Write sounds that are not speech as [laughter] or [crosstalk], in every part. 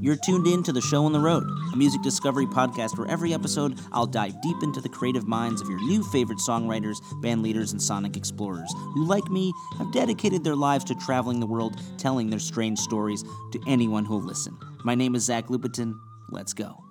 You're tuned in to The Show on the Road, a music discovery podcast where every episode I'll dive deep into the creative minds of your new favorite songwriters, band leaders, and sonic explorers who, like me, have dedicated their lives to traveling the world telling their strange stories to anyone who'll listen. My name is Zach Lupetin. Let's go.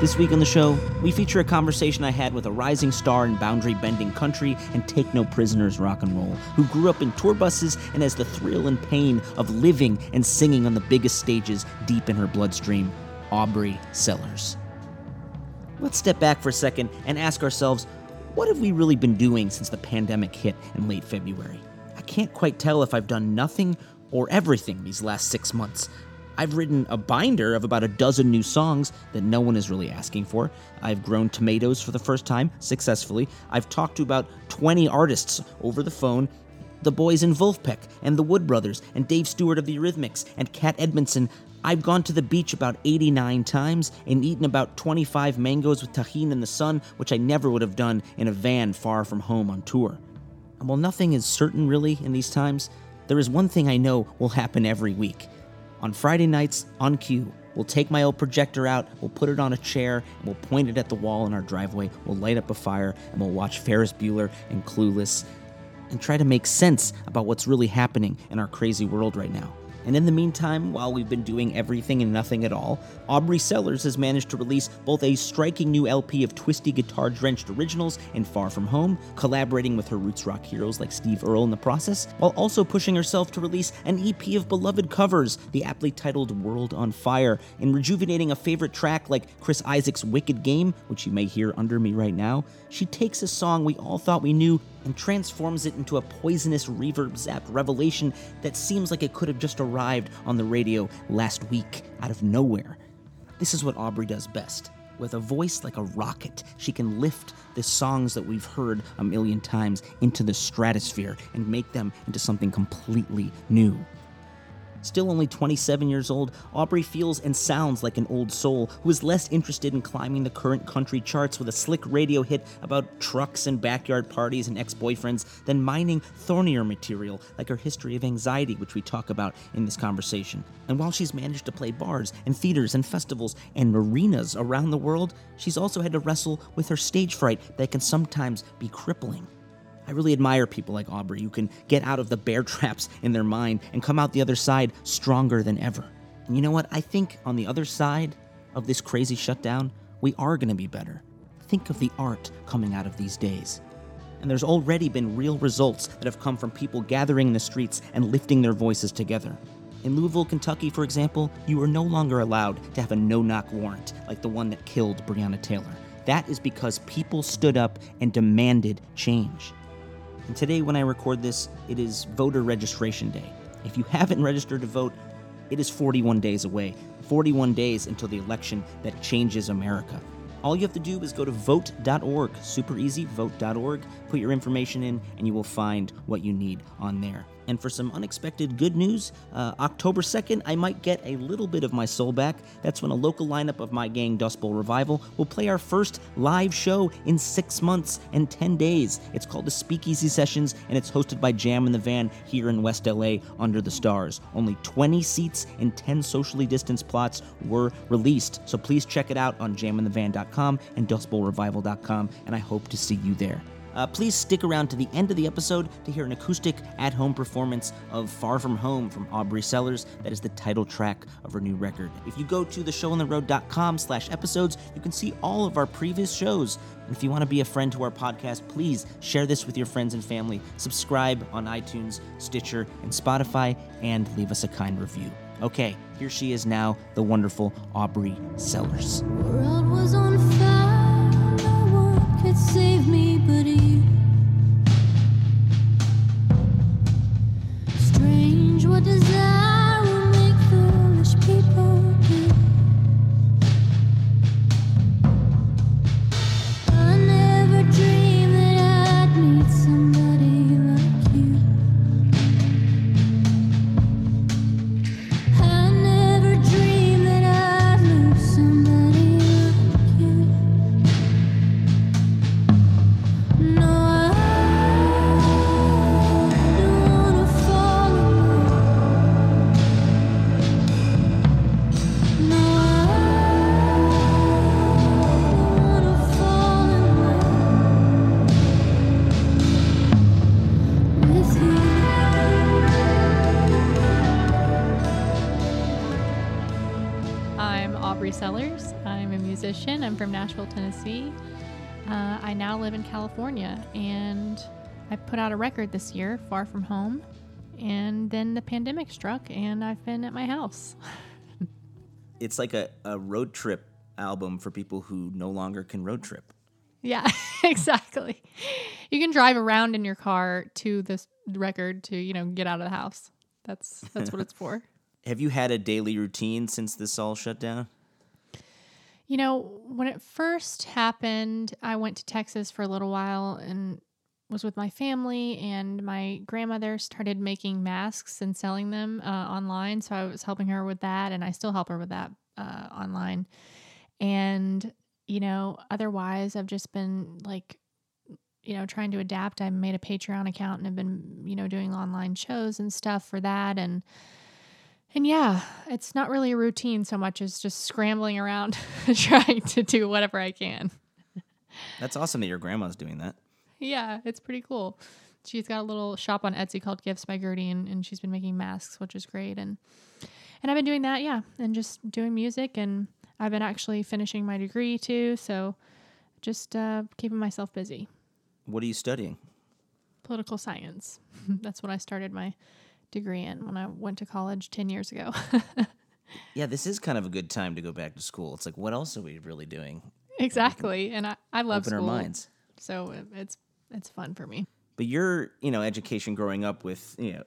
This week on the show, we feature a conversation I had with a rising star in boundary bending country and take no prisoners rock and roll, who grew up in tour buses and has the thrill and pain of living and singing on the biggest stages deep in her bloodstream Aubrie Sellers. Let's step back for a second and ask ourselves what have we really been doing since the pandemic hit in late February? I can't quite tell if I've done nothing or everything these last six months. I've written a binder of about a dozen new songs that no one is really asking for. I've grown tomatoes for the first time successfully. I've talked to about 20 artists over the phone. The boys in Vulfpeck, and the Wood Brothers and Dave Stewart of the Eurythmics and Kat Edmonson. I've gone to the beach about 89 times and eaten about 25 mangoes with Tajín in the sun, which I never would have done in a van far from home on tour. And while nothing is certain really in these times, there is one thing I know will happen every week. On Friday nights, on cue, we'll take my old projector out, we'll put it on a chair, and we'll point it at the wall in our driveway, we'll light up a fire, and we'll watch Ferris Bueller and Clueless and try to make sense about what's really happening in our crazy world right now. And in the meantime, while we've been doing everything and nothing at all, Aubrie Sellers has managed to release both a striking new LP of twisty guitar drenched originals and Far From Home, collaborating with her roots rock heroes like Steve Earle in the process, while also pushing herself to release an EP of beloved covers, the aptly titled World on Fire, and rejuvenating a favorite track like Chris Isaak's Wicked Game, which you may hear under me right now. She takes a song we all thought we knew and transforms it into a poisonous reverb zapped revelation that seems like it could have just arrived on the radio last week out of nowhere. This is what Aubrie does best. With a voice like a rocket, she can lift the songs that we've heard a million times into the stratosphere and make them into something completely new. Still only 27 years old, Aubrie feels and sounds like an old soul who is less interested in climbing the current country charts with a slick radio hit about trucks and backyard parties and ex boyfriends than mining thornier material like her history of anxiety, which we talk about in this conversation. And while she's managed to play bars and theaters and festivals and arenas around the world, she's also had to wrestle with her stage fright that can sometimes be crippling. I really admire people like Aubrie who can get out of the bear [laughs] traps in their mind and come out the other side stronger than ever. And you know what? I think on the other side of this crazy shutdown, we are going to be better. Think of the art coming out of these days. And there's already been real results that have come from people gathering in the streets and lifting their voices together. In Louisville, Kentucky, for example, you are no longer allowed to have a no knock warrant like the one that killed Breonna Taylor. That is because people stood up and demanded change. And today, when I record this, it is voter registration day. If you haven't registered to vote, it is 41 days away. 41 days until the election that changes America. All you have to do is go to vote.org. Super easy, vote.org. Put your information in, and you will find what you need on there. And for some unexpected good news, uh, October 2nd, I might get a little bit of my soul back. That's when a local lineup of my gang, Dust Bowl Revival, will play our first live show in six months and 10 days. It's called the Speakeasy Sessions, and it's hosted by Jam in the Van here in West LA under the stars. Only 20 seats and 10 socially distanced plots were released. So please check it out on jaminthevan.com and dustbowlrevival.com, and I hope to see you there. Uh, please stick around to the end of the episode to hear an acoustic at home performance of Far From Home from Aubrie Sellers. That is the title track of her new record. If you go to theshowontheroad.com slash episodes, you can see all of our previous shows. And if you want to be a friend to our podcast, please share this with your friends and family. Subscribe on iTunes, Stitcher, and Spotify, and leave us a kind review. Okay, here she is now, the wonderful Aubrie Sellers. World was on fire, no one could save me but you. Live in California, and I put out a record this year, Far From Home. And then the pandemic struck, and I've been at my house. [laughs] It's like a, a road trip album for people who no longer can road trip. Yeah, [laughs] exactly. You can drive around in your car to this record to, you know, get out of the house. That's that's what it's for. [laughs] Have you had a daily routine since this all shut down? You know, when it first happened, I went to Texas for a little while and was with my family, and my grandmother started making masks and selling them uh, online. So I was helping her with that, and I still help her with that uh, online. And, you know, otherwise, I've just been like, you know, trying to adapt. I made a Patreon account and have been, you know, doing online shows and stuff for that. And, and yeah, it's not really a routine so much as just scrambling around [laughs] trying to do whatever I can. That's awesome that your grandma's doing that. Yeah, it's pretty cool. She's got a little shop on Etsy called Gifts by Gertie, and, and she's been making masks, which is great. And and I've been doing that, yeah, and just doing music. And I've been actually finishing my degree too, so just uh, keeping myself busy. What are you studying? Political science. [laughs] That's what I started my degree in when I went to college ten years ago. [laughs] Yeah, this is kind of a good time to go back to school. It's like, what else are we really doing? exactly, and I, I love Open our minds. so it, it's it's fun for me. But your, you know, education growing up with, you know,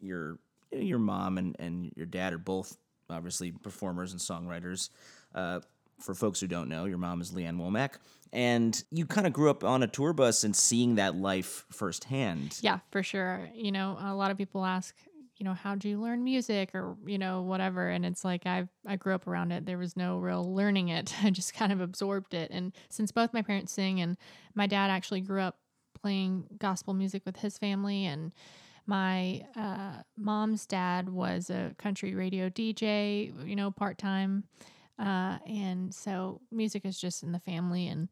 your your mom and, and your dad are both obviously performers and songwriters. Uh, for folks who don't know, your mom is Lee Ann Womack, and you kind of grew up on a tour bus and seeing that life firsthand. Yeah, for sure. You know, a lot of people ask, you know, how do you learn music or, you know, whatever. And it's like I I grew up around it. There was no real learning it. [laughs] I just kind of absorbed it. And since both my parents sing and my dad actually grew up playing gospel music with his family and my uh, mom's dad was a country radio DJ, you know, part time. Uh, and so music is just in the family and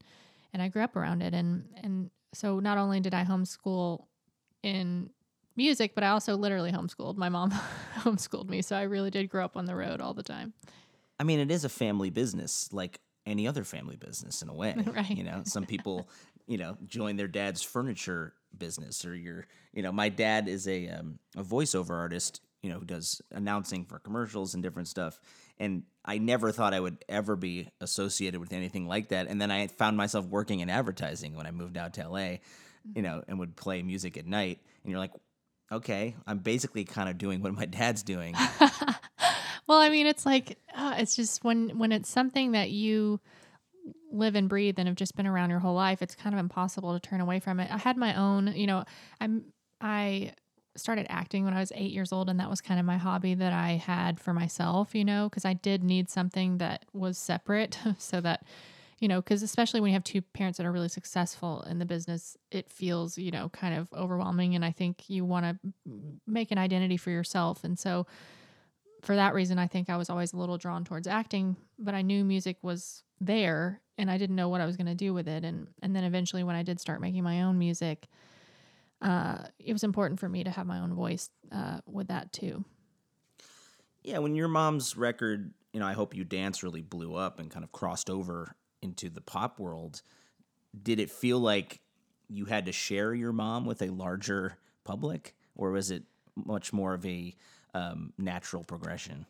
and I grew up around it and and so not only did I homeschool in music, but I also literally homeschooled. My mom [laughs] homeschooled me, so I really did grow up on the road all the time. I mean, it is a family business, like any other family business in a way. [laughs] Right. You know, some people, you know, join their dad's furniture business, or your, you know, my dad is a um, a voiceover artist, you know, who does announcing for commercials and different stuff. And I never thought I would ever be associated with anything like that. And then I found myself working in advertising when I moved out to LA, you know, and would play music at night. And you're like, okay, I'm basically kind of doing what my dad's doing. [laughs] Well, I mean, it's like uh, it's just when when it's something that you live and breathe and have just been around your whole life, it's kind of impossible to turn away from it. I had my own, you know, I'm I started acting when I was 8 years old and that was kind of my hobby that I had for myself, you know, cuz I did need something that was separate [laughs] so that you know, because especially when you have two parents that are really successful in the business, it feels, you know, kind of overwhelming. And I think you want to make an identity for yourself. And so, for that reason, I think I was always a little drawn towards acting, but I knew music was there and I didn't know what I was going to do with it. And, and then eventually, when I did start making my own music, uh, it was important for me to have my own voice uh, with that too. Yeah, when your mom's record, you know, I Hope You Dance really blew up and kind of crossed over into the pop world, did it feel like you had to share your mom with a larger public, or was it much more of a um, natural progression?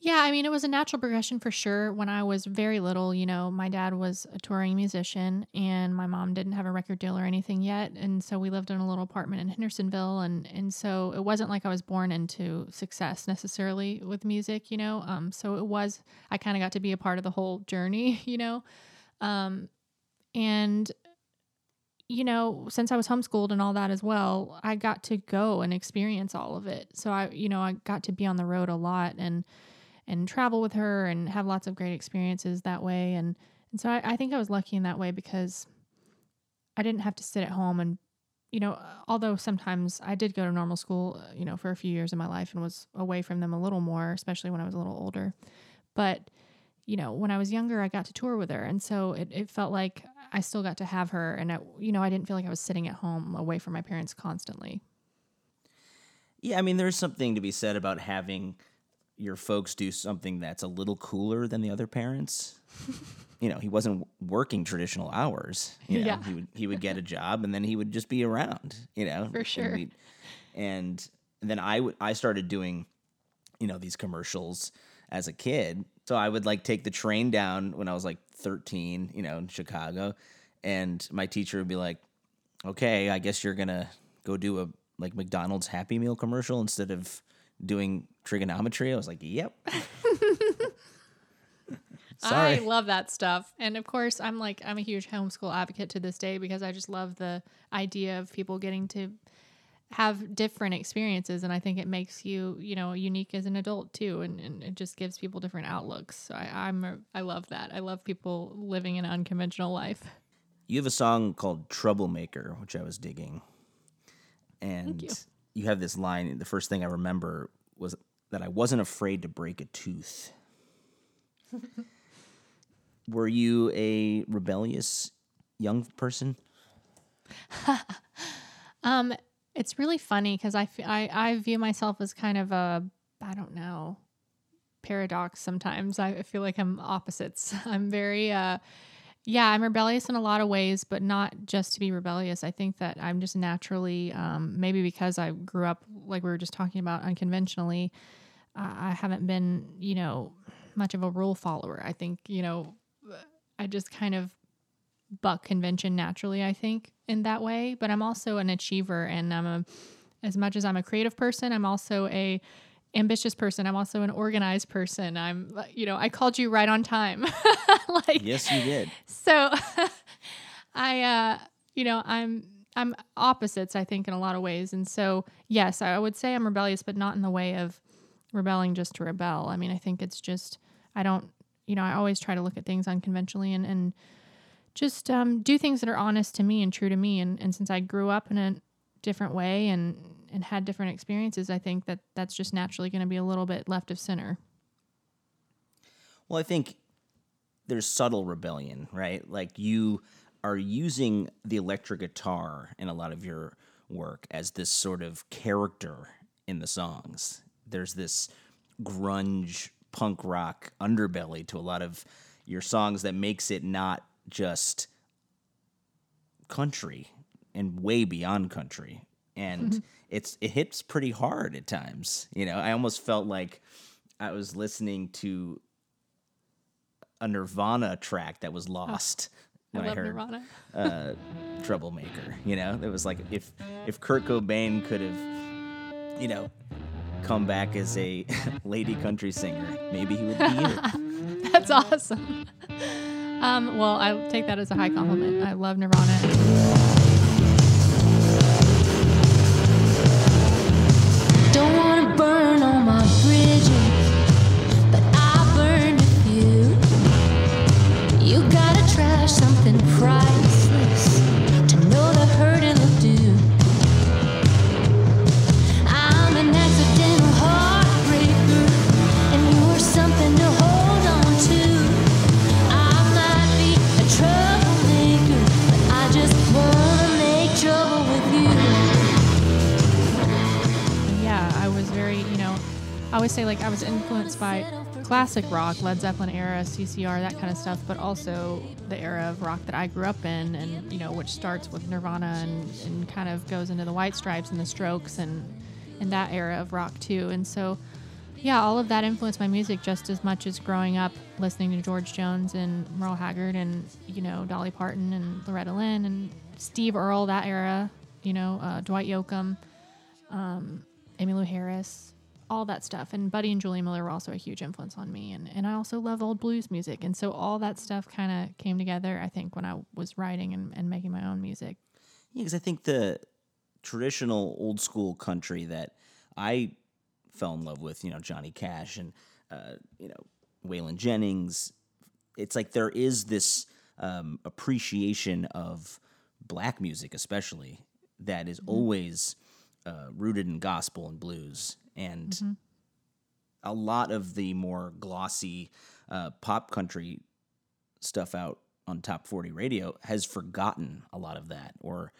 Yeah, I mean, it was a natural progression for sure. When I was very little, you know, my dad was a touring musician and my mom didn't have a record deal or anything yet. And so we lived in a little apartment in Hendersonville. And, and so it wasn't like I was born into success necessarily with music, you know. Um, so it was, I kind of got to be a part of the whole journey, [laughs] you know. Um, and, you know, since I was homeschooled and all that as well, I got to go and experience all of it. So I, you know, I got to be on the road a lot and, and travel with her and have lots of great experiences that way. And, and so I, I think I was lucky in that way because I didn't have to sit at home and, you know, although sometimes I did go to normal school, uh, you know, for a few years in my life and was away from them a little more, especially when I was a little older. But, you know, when I was younger, I got to tour with her. And so it, it felt like I still got to have her. And, I, you know, I didn't feel like I was sitting at home away from my parents constantly. Yeah, I mean, there's something to be said about having your folks do something that's a little cooler than the other parents. [laughs] you know, he wasn't working traditional hours. You know, Yeah. he would he would get a job and then he would just be around. You know, For and sure. we'd- And then I would I started doing, you know, these commercials as a kid. So I would like take the train down when I was like 13, you know, in Chicago, and my teacher would be like, "Okay, I guess you're gonna go do a like McDonald's Happy Meal commercial instead of doing trigonometry." I was like, "Yep." [laughs] Sorry. I love that stuff. And of course, I'm like I'm a huge homeschool advocate to this day because I just love the idea of people getting to have different experiences and I think it makes you, you know, unique as an adult too and, and it just gives people different outlooks. So I, I'm a, I love that. I love people living an unconventional life. You have a song called Troublemaker, which I was digging. And you. have this line, the first thing I remember was that I wasn't afraid to break a tooth. [laughs] Were you a rebellious young person? [laughs] Um, it's really funny because I I view myself as kind of a I don't know paradox. Sometimes I feel like I'm opposites. [laughs] I'm very uh, yeah, I'm rebellious in a lot of ways, but not just to be rebellious. I think that I'm just naturally um, maybe because I grew up like we were just talking about unconventionally. Uh, I haven't been you know much of a rule follower. I think you know I just kind of buck convention naturally i think in that way but i'm also an achiever and i'm a as much as i'm a creative person i'm also a ambitious person. I'm also an organized person. I'm you know i called you right on time. [laughs] Like Yes, you did. so [laughs] i uh you know i'm i'm opposites i think in a lot of ways. And so yes i would say i'm rebellious but not in the way of rebelling just to rebel. I mean i think it's just i don't you know i always try to look at things unconventionally and and just um, do things that are honest to me and true to me. And, and since i grew up in a different way and and had different experiences i think that that's just naturally going to be a little bit left of center Well, I think there's subtle rebellion, right? Like you are using the electric guitar in a lot of your work as this sort of character in the songs. There's this grunge punk rock underbelly to a lot of your songs that makes it not just country and way beyond country. And it's it hits pretty hard at times. You know, I almost felt like I was listening to a Nirvana track that was lost i when I, love heard nirvana uh, Troublemaker. You know, it was like if if Kurt Cobain could have, you know, come back as a [laughs] lady country singer, maybe he would be. [laughs] That's awesome. [laughs] Um, well, I take that as a high compliment. I love Nirvana. Classic rock, Led Zeppelin era, CCR, that kind of stuff, but also the era of rock that I grew up in, and you know, which starts with Nirvana and, and kind of goes into the White Stripes and the Strokes and and that era of rock too. And so, yeah, all of that influenced my music just as much as growing up listening to George Jones and Merle Haggard and you know Dolly Parton and Loretta Lynn and Steve Earle, that era, you know, uh, Dwight Yoakam. Um, Emmylou Harris, all that stuff. And Buddy and Julie Miller were also a huge influence on me. And, and I also love old blues music. And so all that stuff kind of came together, I think, when I was writing and, and making my own music. Yeah, because I think the traditional old school country that I fell in love with, you know, Johnny Cash and uh, you know Waylon Jennings, it's like there is this um, appreciation of black music, especially that is always uh, rooted in gospel and blues, and a lot of the more glossy uh, pop country stuff out on top 40 radio has forgotten a lot of that or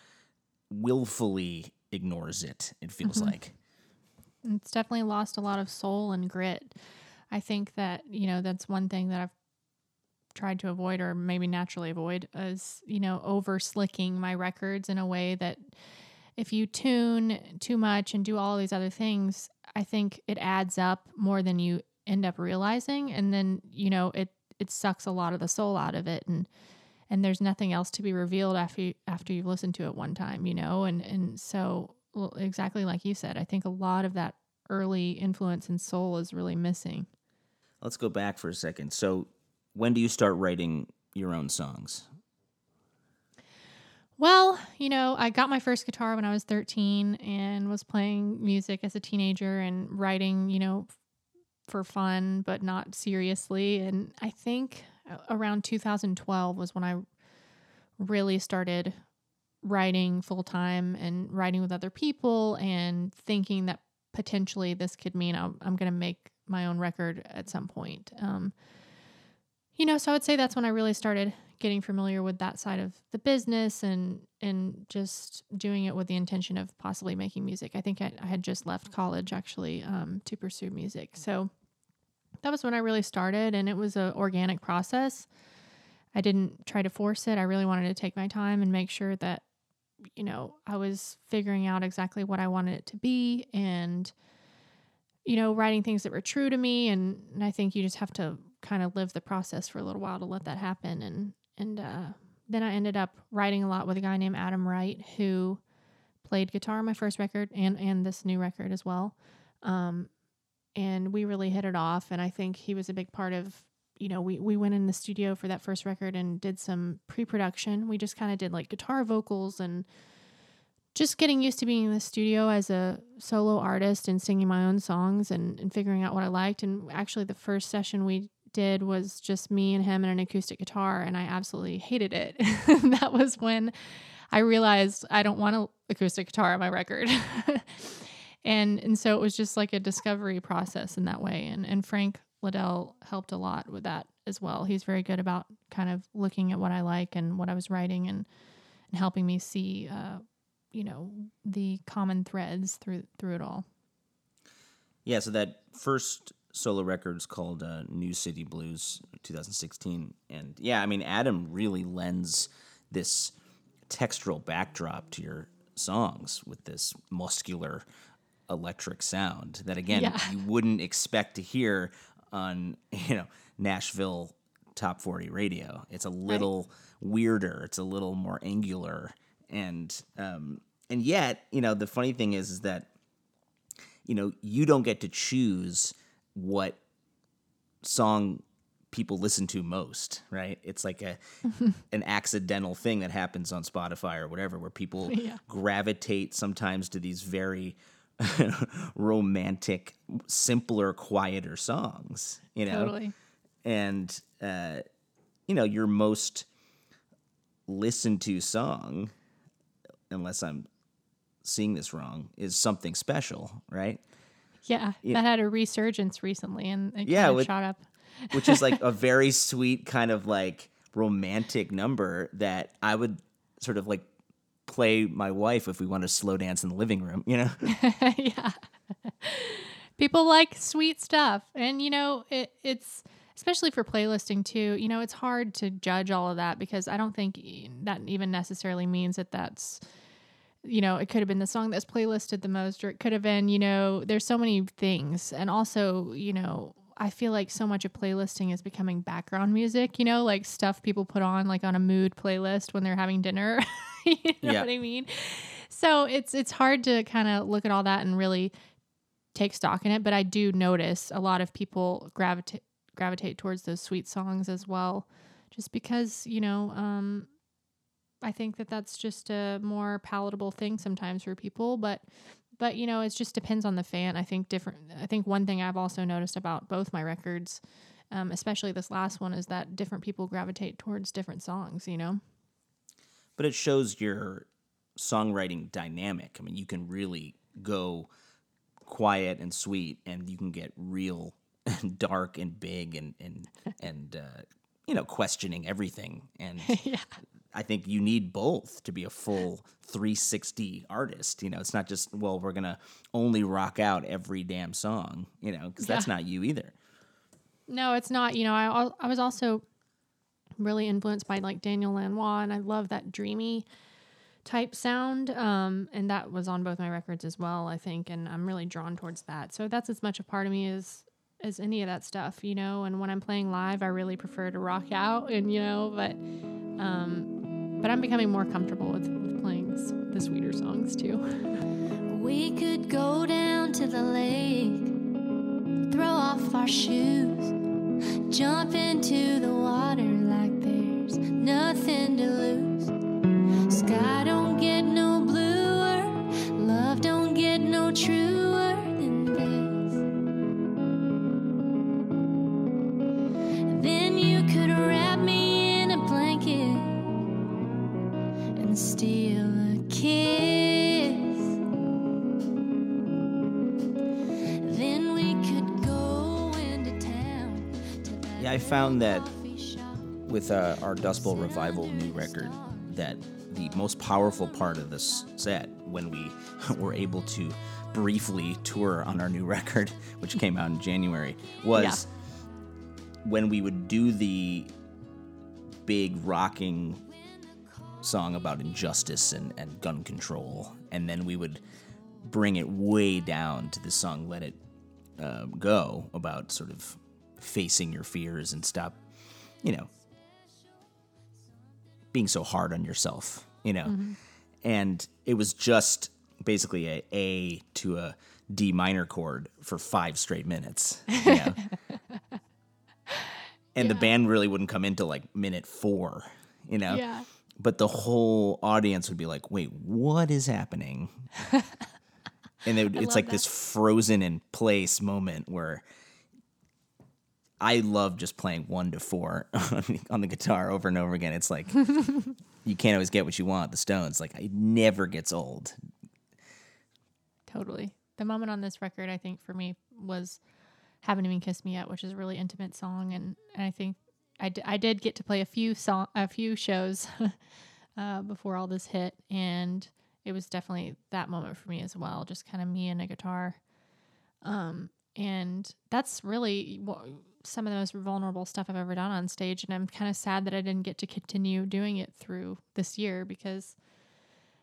willfully ignores it it feels like. It's definitely lost a lot of soul and grit. I think that, you know, that's one thing that I've tried to avoid or maybe naturally avoid is, you know, over slicking my records in a way that if you tune too much and do all these other things, I think it adds up more than you end up realizing and then, you know, it it sucks a lot of the soul out of it and and there's nothing else to be revealed after you, after you've listened to it one time, you know? And and so well, exactly like you said, I think a lot of that early influence and soul is really missing. Let's go back for a second. So, when do you start writing your own songs? Well, you know, I got my first guitar when I was 13 and was playing music as a teenager and writing, you know, for fun, but not seriously. And I think a- around 2012 was when I really started writing full time and writing with other people and thinking that potentially this could mean I'm, I'm going to make my own record at some point. Um, you know, so I would say that's when I really started getting familiar with that side of the business and and just doing it with the intention of possibly making music. I think I, I had just left college actually um, to pursue music, so that was when I really started, and it was an organic process. I didn't try to force it. I really wanted to take my time and make sure that you know I was figuring out exactly what I wanted it to be and you know writing things that were true to me and, and I think you just have to kind of live the process for a little while to let that happen and and uh, then I ended up writing a lot with a guy named Adam Wright who played guitar on my first record and and this new record as well. Um, and we really hit it off and I think he was a big part of you know, we we went in the studio for that first record and did some pre-production. We just kind of did like guitar vocals and just getting used to being in the studio as a solo artist and singing my own songs and, and figuring out what I liked. And actually, the first session we did was just me and him and an acoustic guitar, and I absolutely hated it. [laughs] that was when I realized I don't want an acoustic guitar on my record. [laughs] and and so it was just like a discovery process in that way. And and Frank Liddell helped a lot with that as well. He's very good about kind of looking at what I like and what I was writing and and helping me see uh, you know the common threads through through it all. Yeah, so that first solo record's called uh, New City Blues 2016. And yeah, I mean, Adam really lends this textural backdrop to your songs with this muscular electric sound that, again, Yeah. you wouldn't expect to hear on, [laughs] you know, Nashville top 40 radio. It's a little weirder, it's a little more angular. And, um, and yet, you know, the funny thing is, is that you know, you don't get to choose what song people listen to most, right? It's like a [laughs] an accidental thing that happens on Spotify or whatever where people [laughs] Yeah. gravitate sometimes to these very [laughs] romantic, simpler, quieter songs, you know. Totally. And uh you know, your most listened to song unless I'm seeing this wrong is something special, right? Yeah, that had a resurgence recently, and it Yeah, kind of with- shot up. [laughs] which is like a [laughs] very sweet kind of like romantic number that I would sort of like play my wife if we want to slow dance in the living room, you know? [laughs] yeah. People like sweet stuff. And you know, it, it's especially for playlisting too. You know, it's hard to judge all of that because I don't think that even necessarily means that that's you know, it could have been the song that's playlisted the most or it could have been, you know, there's so many things. And also, you know, I feel like so much of playlisting is becoming background music, you know, like stuff people put on like on a mood playlist when they're having dinner. [laughs] you know Yeah. what I mean? So it's it's hard to kind of look at all that and really take stock in it, but I do notice a lot of people gravitate gravitate towards those sweet songs as well, just because you know um, I think that that's just a more palatable thing sometimes for people, but but you know it just depends on the fan. I think different. I think one thing I've also noticed about both my records, um, especially this last one, is that different people gravitate towards different songs. You know. But it shows your songwriting dynamic. I mean, you can really go quiet and sweet and you can get real and [laughs] dark and big and and and uh, you know, questioning everything and [laughs] yeah. I think you need both to be a full 360 artist. You know, it's not just well, we're gonna only rock out every damn song. You know, because that's Yeah. not you either. No, it's not. You know, I I was also really influenced by like Daniel Lanois, and I love that dreamy type sound. Um, and that was on both my records as well, I think. And I'm really drawn towards that. So that's as much a part of me as as any of that stuff, you know. And when I'm playing live, I really prefer to rock out, and you know, but um, but I'm becoming more comfortable with, with playing the sweeter songs too. [laughs] We could go down to the lake, throw off our shoes, jump into the water like there's nothing to lose. Sky don't get no found that with uh, our Dust Bowl Revival new record that the most powerful part of this set, when we [laughs] were able to briefly tour on our new record, [laughs] which came out in January, was when we would do the big rocking song about injustice and, and gun control, and then we would bring it way down to the song Let It uh, Go about sort of facing your fears and stop, you know, being so hard on yourself, you know. Mm-hmm. And it was just basically a A to a D minor chord for five straight minutes. You know? [laughs] and the band really wouldn't come into like minute four, you know. Yeah. But the whole audience would be like, "Wait, what is happening?" [laughs] and it, it's like that. this frozen in place moment where I love just playing one to four [laughs] on the- on the guitar over and over again. It's like [laughs] you can't always get what you want. The Stones, like it never gets old. Totally. The moment on this record, I think for me was "Haven't Even Kissed Me Yet," which is a really intimate song, and, and I think I, d- I did get to play a few song a few shows [laughs] uh, before all this hit, and it was definitely that moment for me as well. Just kind of me and a guitar, um, and that's really some of the most vulnerable stuff I've ever done on stage, and I'm kind of sad that I didn't get to continue doing it through this year because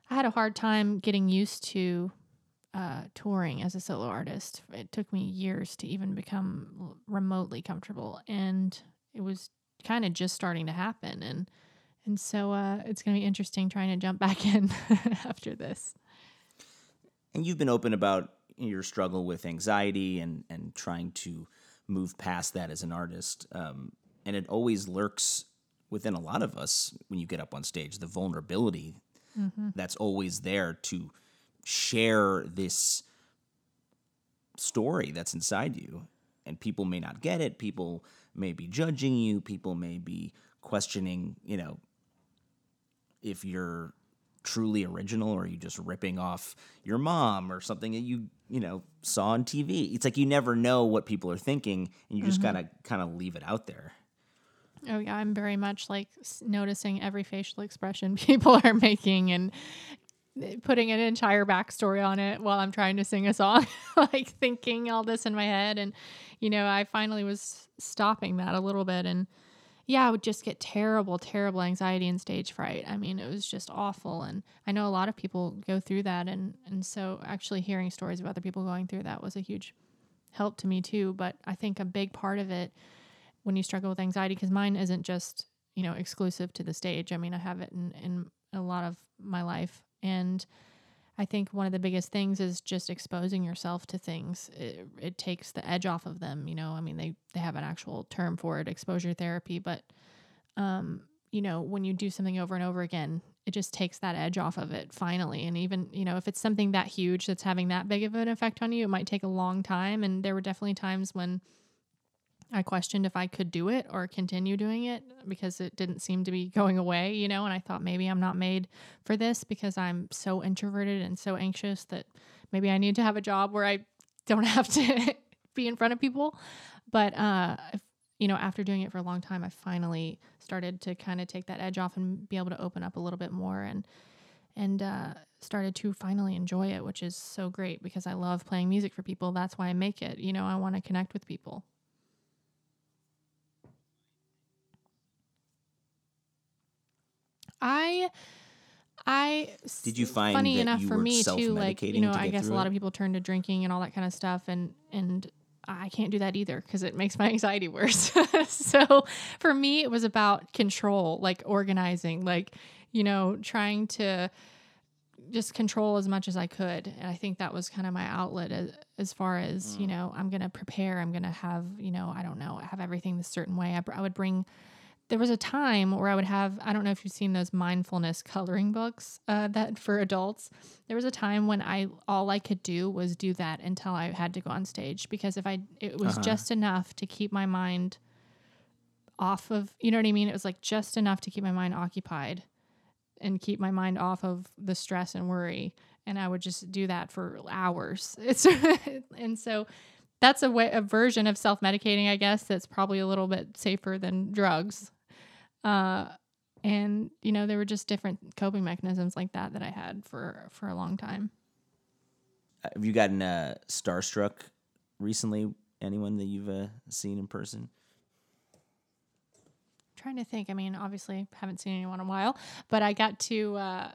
I had a hard time getting used to uh, touring as a solo artist. It took me years to even become remotely comfortable, and it was kind of just starting to happen. And and so uh, it's going to be interesting trying to jump [laughs] back in after this. And you've been open about your struggle with anxiety and and trying to move past that as an artist. Um, and it always lurks within a lot of us when you get up on stage. The vulnerability that's always there to share this story that's inside you. And people may not get it. People may be judging you. People may be questioning, you know, if you're truly original or are you just ripping off your mom or something that you you know saw on TV. It's like you never know what people are thinking and you just gotta kind of leave it out there. Oh yeah, I'm very much like noticing every facial expression [laughs] people are making and eh, putting an entire backstory on it while I'm trying to sing a song, [laughs] like thinking all this in my head. And you know, I finally was stopping that a little bit, and yeah, I would just get terrible, terrible anxiety and stage fright. I mean, it was just awful, and I know a lot of people go through that, and and so actually hearing stories of other people going through that was a huge help to me too. But I think a big part of it when you struggle with anxiety because mine isn't just you know exclusive to the stage i mean i have it in, in a lot of my life and i think one of the biggest things is just exposing yourself to things. It, it takes the edge off of them you know? I mean they they have an actual term for it exposure therapy but um you know when you do something over and over again it just takes that edge off of it finally. And even you know if it's something that huge that's having that big of an effect on you it might take a long time. And there were definitely times when I questioned if I could do it or continue doing it because it didn't seem to be going away, you know, and I thought maybe I'm not made for this because I'm so introverted and so anxious that maybe I need to have a job where I don't [laughs] have to be in front of people. But uh you know, after doing it for a long time, I finally started to kind of take that edge off and be able to open up a little bit more and and uh, started to finally enjoy it, which is so great because I love playing music for people. That's why I make it. You know, I want to connect with people. I I Did you find funny you for me too like you know to I guess a lot it? of people turn to drinking and all that kind of stuff and and I can't do that either because it makes my [laughs] anxiety worse. [laughs] so for me it was about control, like organizing, like you know trying to just control as much as I could. And I think that was kind of my outlet as, as far as, Mm. you know, I'm going to prepare, I'm going to have, you know, I don't know, have everything this certain way. I, br- I would bring, there was a time where I would have, I don't know if you've seen those mindfulness coloring books uh, that for adults. There was a time when I, all I could do was do that until I had to go on stage because if I, it was Uh-huh. just enough to keep my mind off of, you know what I mean? It was like just enough to keep my mind occupied and keep my mind off of the stress and worry and i would just do that for hours [laughs] it's and so that's a way a version of self-medicating i guess that's probably a little bit safer than drugs uh and you know there were just different coping mechanisms like that that i had for for a long time Have you gotten uh, starstruck recently? Anyone that you've uh, seen in person? trying to think. I mean, obviously, haven't seen anyone in a while, but I got to uh,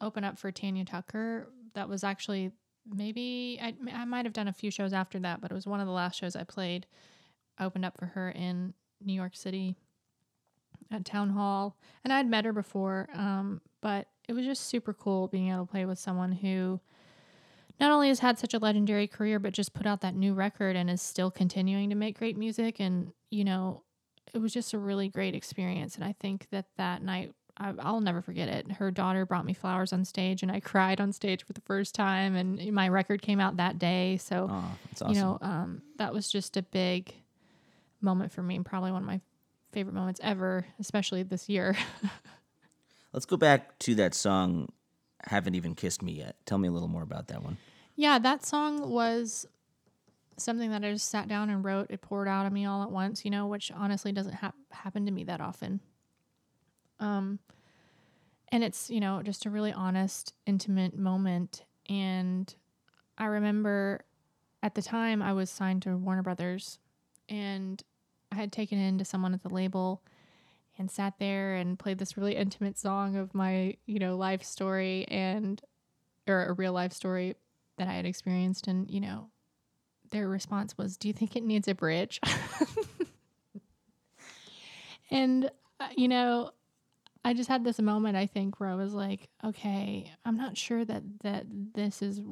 open up for Tanya Tucker. That was actually maybe I, I might have done a few shows after that, but it was one of the last shows I played. I opened up for her in New York City at Town Hall, and I'd met her before, um, but it was just super cool being able to play with someone who not only has had such a legendary career, but just put out that new record and is still continuing to make great music. And, you know, it was just a really great experience. And I think that that night, I'll never forget it. Her daughter brought me flowers on stage, and I cried on stage for the first time. And my record came out that day. So, Oh, awesome. you know, um, that was just a big moment for me, and probably one of my favorite moments ever, especially this year. [laughs] Let's go back to that song, Haven't Even Kissed Me Yet. Tell me a little more about that one. Yeah, that song was something that I just sat down and wrote. It poured out of me all at once, you know, which honestly doesn't hap happen to me that often. Um, and it's you know just a really honest, intimate moment. And I remember at the time I was signed to Warner Brothers, and I had taken in to someone at the label and sat there and played this really intimate song of my you know life story and or a real life story that I had experienced. And you know their response was do you think it needs a bridge? [laughs] And uh, you know I just had this moment I think where I was like okay I'm not sure that that this is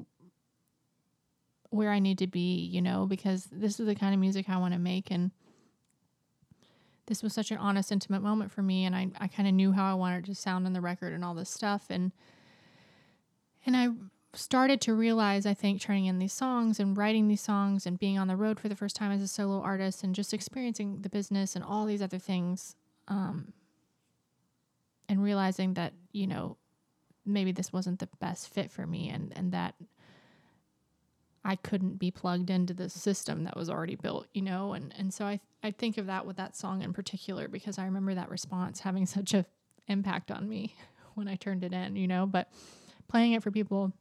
where I need to be you know because this is the kind of music I want to make. And this was such an honest intimate moment for me and I, I kind of knew how I wanted to sound on the record and all this stuff and and I started to realize, I think, turning in these songs and writing these songs and being on the road for the first time as a solo artist and just experiencing the business and all these other things, um, and realizing that, you know, maybe this wasn't the best fit for me and, and that I couldn't be plugged into the system that was already built, you know? And, and so I, I think of that with that song in particular because I remember that response having [laughs] such a impact on me [laughs] when I turned it in, you know? But playing it for people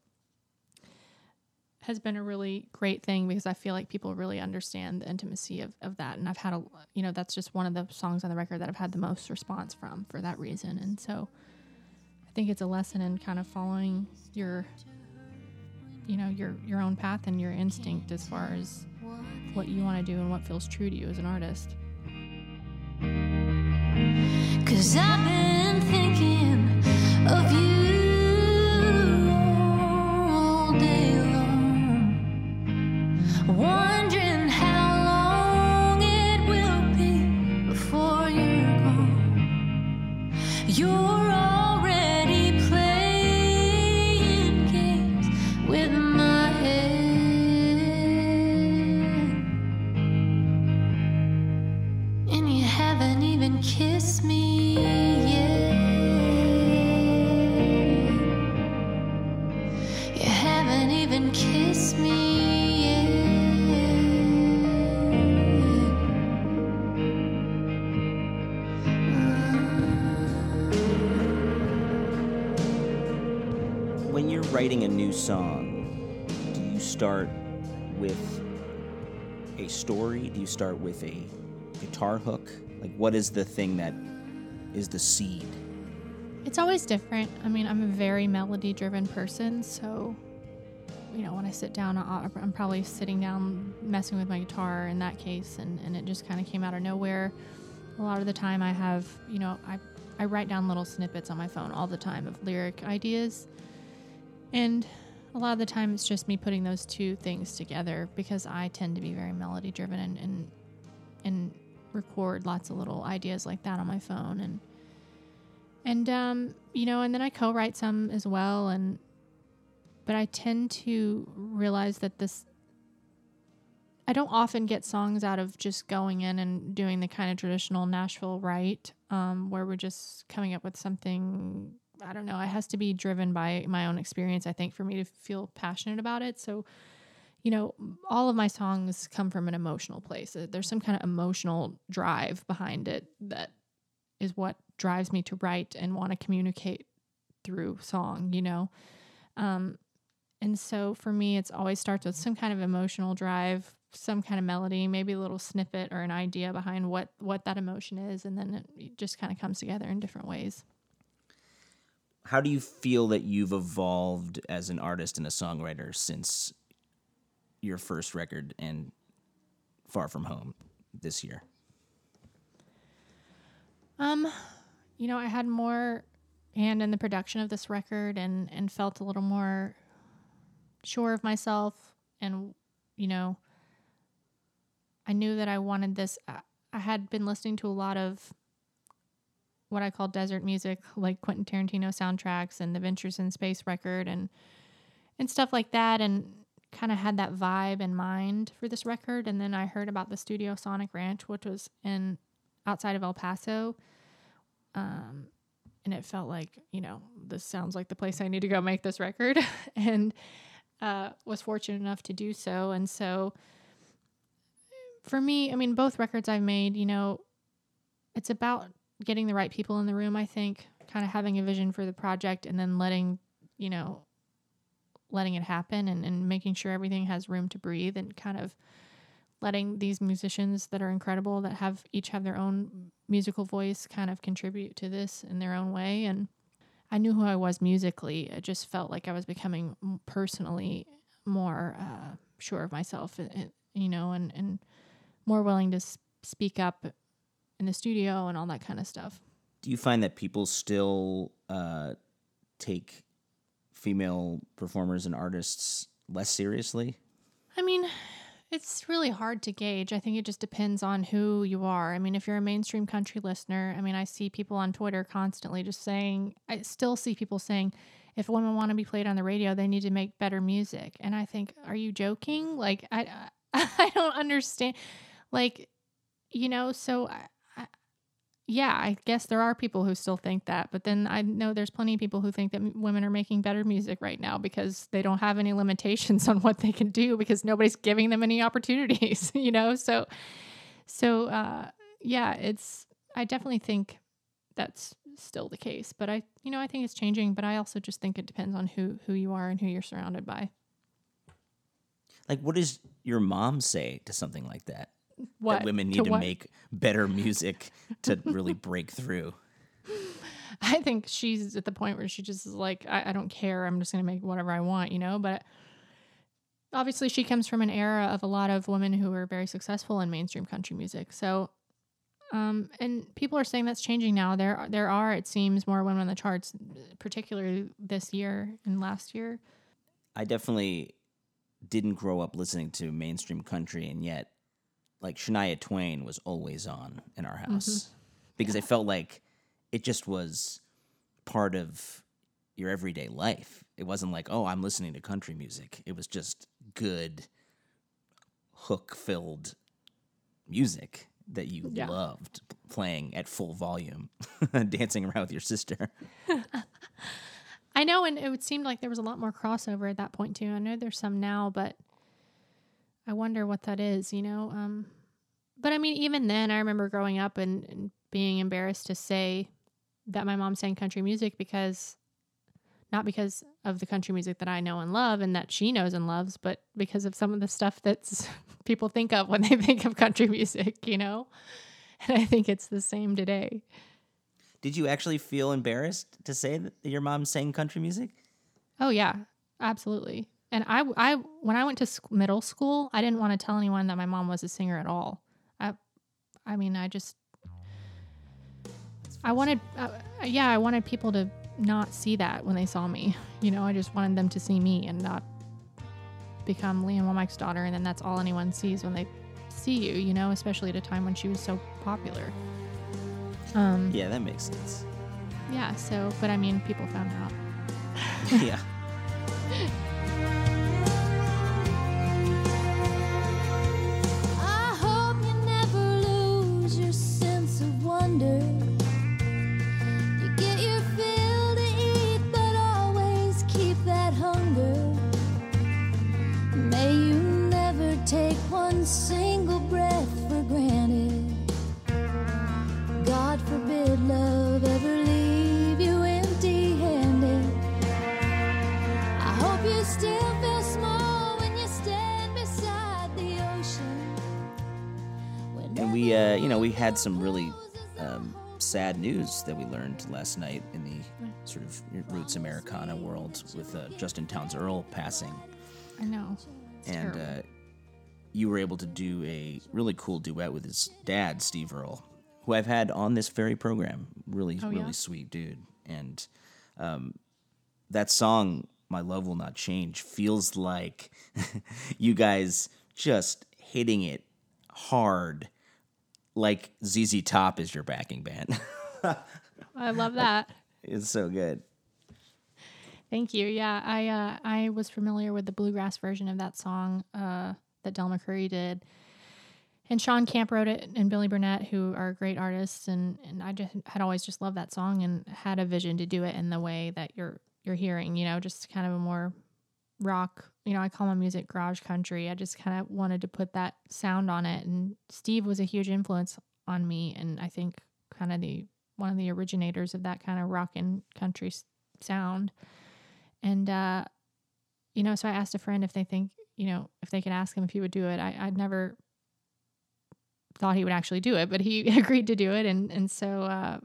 has been a really great thing because I feel like people really understand the intimacy of, of that. And I've had a, you know, that's just one of the songs on the record that I've had the most response from for that reason. And so I think it's a lesson in kind of following your, you know, your, your own path and your instinct as far as what you want to do and what feels true to you as an artist. Cause I've been thinking of you all day long, wondering writing a new song, do you start with a story? Do you start with a guitar hook? Like, what is the thing that is the seed? It's always different. I mean, I'm a very melody driven person, so you know, when I sit down, I'm probably sitting down messing with my guitar in that case, and, and it just kind of came out of nowhere. A lot of the time, I have, you know, I, I write down little snippets on my phone all the time of lyric ideas. And a lot of the time, it's just me putting those two things together because I tend to be very melody driven and, and, and record lots of little ideas like that on my phone. And, and, um, you know, and then I co write some as well. And, but I tend to realize that this I don't often get songs out of just going in and doing the kind of traditional Nashville write, um, where we're just coming up with something. I don't know. It has to be driven by my own experience, I think, for me to feel passionate about it. So, you know, all of my songs come from an emotional place. Uh, There's some kind of emotional drive behind it that is what drives me to write and want to communicate through song, you know? Um, and so for me, it's always starts with some kind of emotional drive, some kind of melody, maybe a little snippet or an idea behind what what that emotion is, and then it just kind of comes together in different ways. How do you feel that you've evolved as an artist and a songwriter since your first record and Far From Home this year? Um, you know, I had more hand in the production of this record and and felt a little more sure of myself and you know I knew that I wanted this I- I had been listening to a lot of what I call desert music like Quentin Tarantino soundtracks and the Ventures in Space record and and stuff like that and kind of had that vibe in mind for this record and then I heard about the Studio Sonic Ranch which was in outside of El Paso um and it felt like you know this sounds like the place I need to go make this record [laughs] and uh, was fortunate enough to do so. And so for me, I mean, both records I've made, you know, it's about getting the right people in the room, I think, kind of having a vision for the project and then letting, you know, letting it happen and, and making sure everything has room to breathe and kind of letting these musicians that are incredible that have each have their own musical voice kind of contribute to this in their own way and I knew who I was musically. It just felt like I was becoming personally more uh, sure of myself, uh, uh, you know, and, and more willing to speak up in the studio and all that kind of stuff. Do you find that people still uh, take female performers and artists less seriously? I mean, it's really hard to gauge. I think it just depends on who you are. I mean, if you're a mainstream country listener, I mean, I see people on Twitter constantly just saying, I still see people saying, if women want to be played on the radio, they need to make better music. And I think, are you joking? Like, I, I [laughs] don't understand. Like, you know, so I, yeah, I guess there are people who still think that, but then I know there's plenty of people who think that women are making better music right now because they don't have any limitations [laughs] on what they can do because nobody's giving them any opportunities, [laughs] you know? So, so, uh, yeah, it's, I definitely think that's still the case, but I, you know, I think it's changing, but I also just think it depends on who, who you are and who you're surrounded by. Like, what does your mom say to something like that? [laughs] What that women need to, what? make better music to really [laughs] break through. I think she's at the point where she just is like, I, I don't care. I'm just going to make whatever I want, you know? But obviously, she comes from an era of a lot of women who were very successful in mainstream country music. So, um, and people are saying that's changing now. There, there are, it seems, more women on the charts, particularly this year and last year. I definitely didn't grow up listening to mainstream country, and yet, like Shania Twain was always on in our mm-hmm. house because I felt like it just was part of your everyday life. It wasn't like, oh, I'm listening to country music. It was just good, hook filled music that you Yeah. loved playing at full volume, [laughs] dancing around with your sister. [laughs] I know, and it would seem like there was a lot more crossover at that point too. I know there's some now, but I wonder what that is, you know. Um, but I mean, even then, I remember growing up and, and being embarrassed to say that my mom sang country music because not because of the country music that I know and love and that she knows and loves, but because of some of the stuff that [laughs] people think of when they [laughs] think of country music, you know? And I think it's the same today. Did you actually feel embarrassed to say that your mom sang country music? Oh yeah, absolutely. And I, I, when I went to sc- middle school, I didn't want to tell anyone that my mom was a singer at all. I, I mean, I just, I wanted, uh, yeah, I wanted people to not see that when they saw me. You know, I just wanted them to see me and not become Lee Ann Womack's daughter, and then that's all anyone sees when they see you. You know, especially at a time when she was so popular. Um, Yeah, that makes sense. yeah. So, but I mean, people found out. [laughs] yeah. We, uh, you know, we had some really um, sad news that we learned last night in the sort of roots Americana world with uh, Justin Townes Earle passing. I know. It's and uh, you were able to do a really cool duet with his dad, Steve Earle, who I've had on this very program. Really, Oh, really yeah? sweet dude. And um, that song, "My Love Will Not Change," feels like [laughs] you guys just hitting it hard, like ZZ Top is your backing band. [laughs] I love that. it's so good. Thank you. Yeah, I uh, I was familiar with the bluegrass version of that song uh, that Del McCoury did, and Shawn Camp wrote it, and Billy Burnette, who are great artists, and and I just had always just loved that song and had a vision to do it in the way that you're you're hearing. You know, just kind of a more rock. You know, I call my music garage country. I just kind of wanted to put that sound on it, and Steve was a huge influence on me, and I think kind of the one of the originators of that kind of rock and country sound. And uh, you know, so I asked a friend if they think, you know, if they could ask him if he would do it. I, I'd never thought he would actually do it, but he [laughs] agreed to do it, and and so. Uh,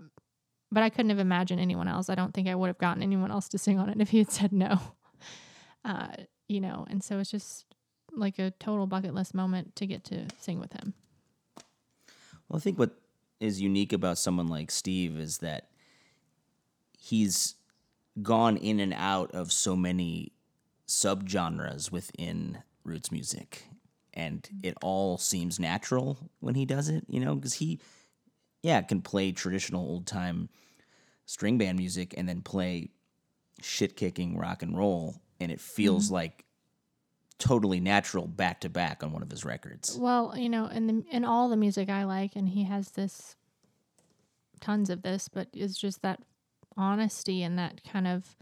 but I couldn't have imagined anyone else. I don't think I would have gotten anyone else to sing on it if he had said no. Uh, you know, and so it's just like a total bucket list moment to get to sing with him. Well, I think what is unique about someone like Steve is that he's gone in and out of so many subgenres within roots music and it all seems natural when he does it you know because he yeah can play traditional old time string band music and then play shit kicking rock and roll and it feels mm-hmm. like totally natural back to back on one of his records Well, you know, in the in all the music I like, and he has this tons of this, but it's just that honesty and that kind of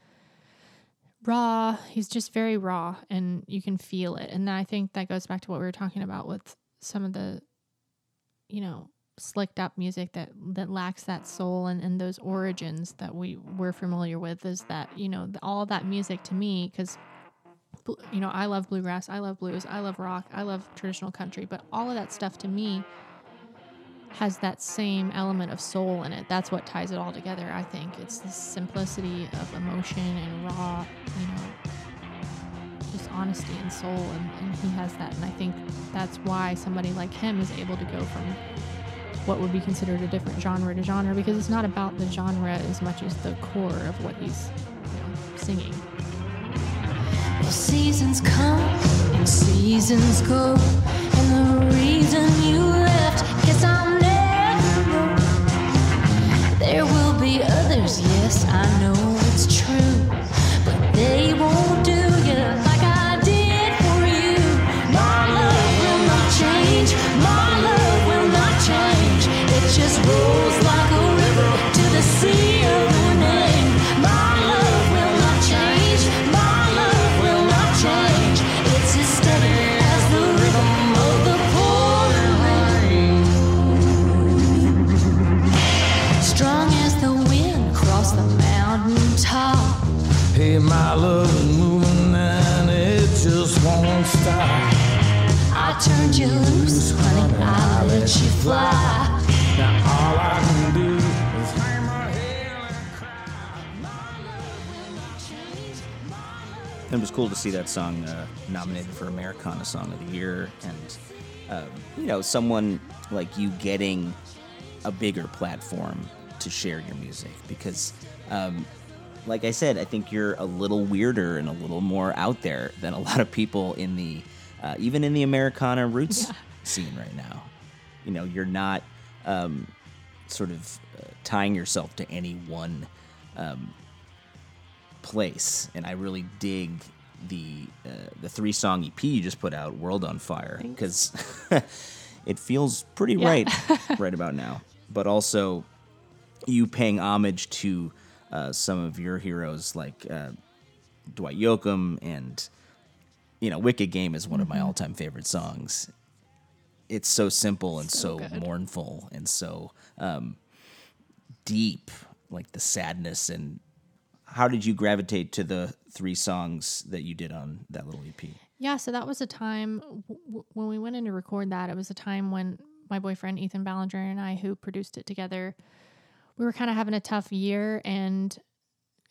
raw. He's just very raw, and you can feel it. And I think that goes back to what we were talking about with some of the, you know, slicked up music that that lacks that soul and, and those origins that we we're familiar with. Is that you know all that music to me because you know, I love bluegrass, I love blues, I love rock, I love traditional country, but all of that stuff to me has that same element of soul in it. That's what ties it all together, I think. It's the simplicity of emotion and raw, you know, just honesty and soul, and, and he has that. And I think that's why somebody like him is able to go from what would be considered a different genre to genre because it's not about the genre as much as the core of what he's you know, singing. Seasons come and seasons go, and the reason you left, guess I'll never. There will be others, yes, I know you loose, honey. I let you fly. Now all I can do. It was cool to see that song uh, nominated for Americana Song of the Year, and um, you know, someone like you getting a bigger platform to share your music because, um, like I said, I think you're a little weirder and a little more out there than a lot of people in the, uh, even in the Americana roots scene right now. You know, you're not um, sort of uh, tying yourself to any one um, place, and I really dig the uh, the three song EP you just put out, "World on Fire," because [laughs] it feels pretty Yeah. right [laughs] right about now. But also, you paying homage to uh, some of your heroes like uh, Dwight Yoakam and you know, "Wicked Game" is one of my all time favorite songs. It's so simple and so, So mournful and so um, deep, like the sadness and how did you gravitate to the three songs that you did on that little EP? Yeah, so that was a time w- when we went in to record that. It was a time when my boyfriend Ethan Ballinger and I, who produced it together, we were kind of having a tough year, and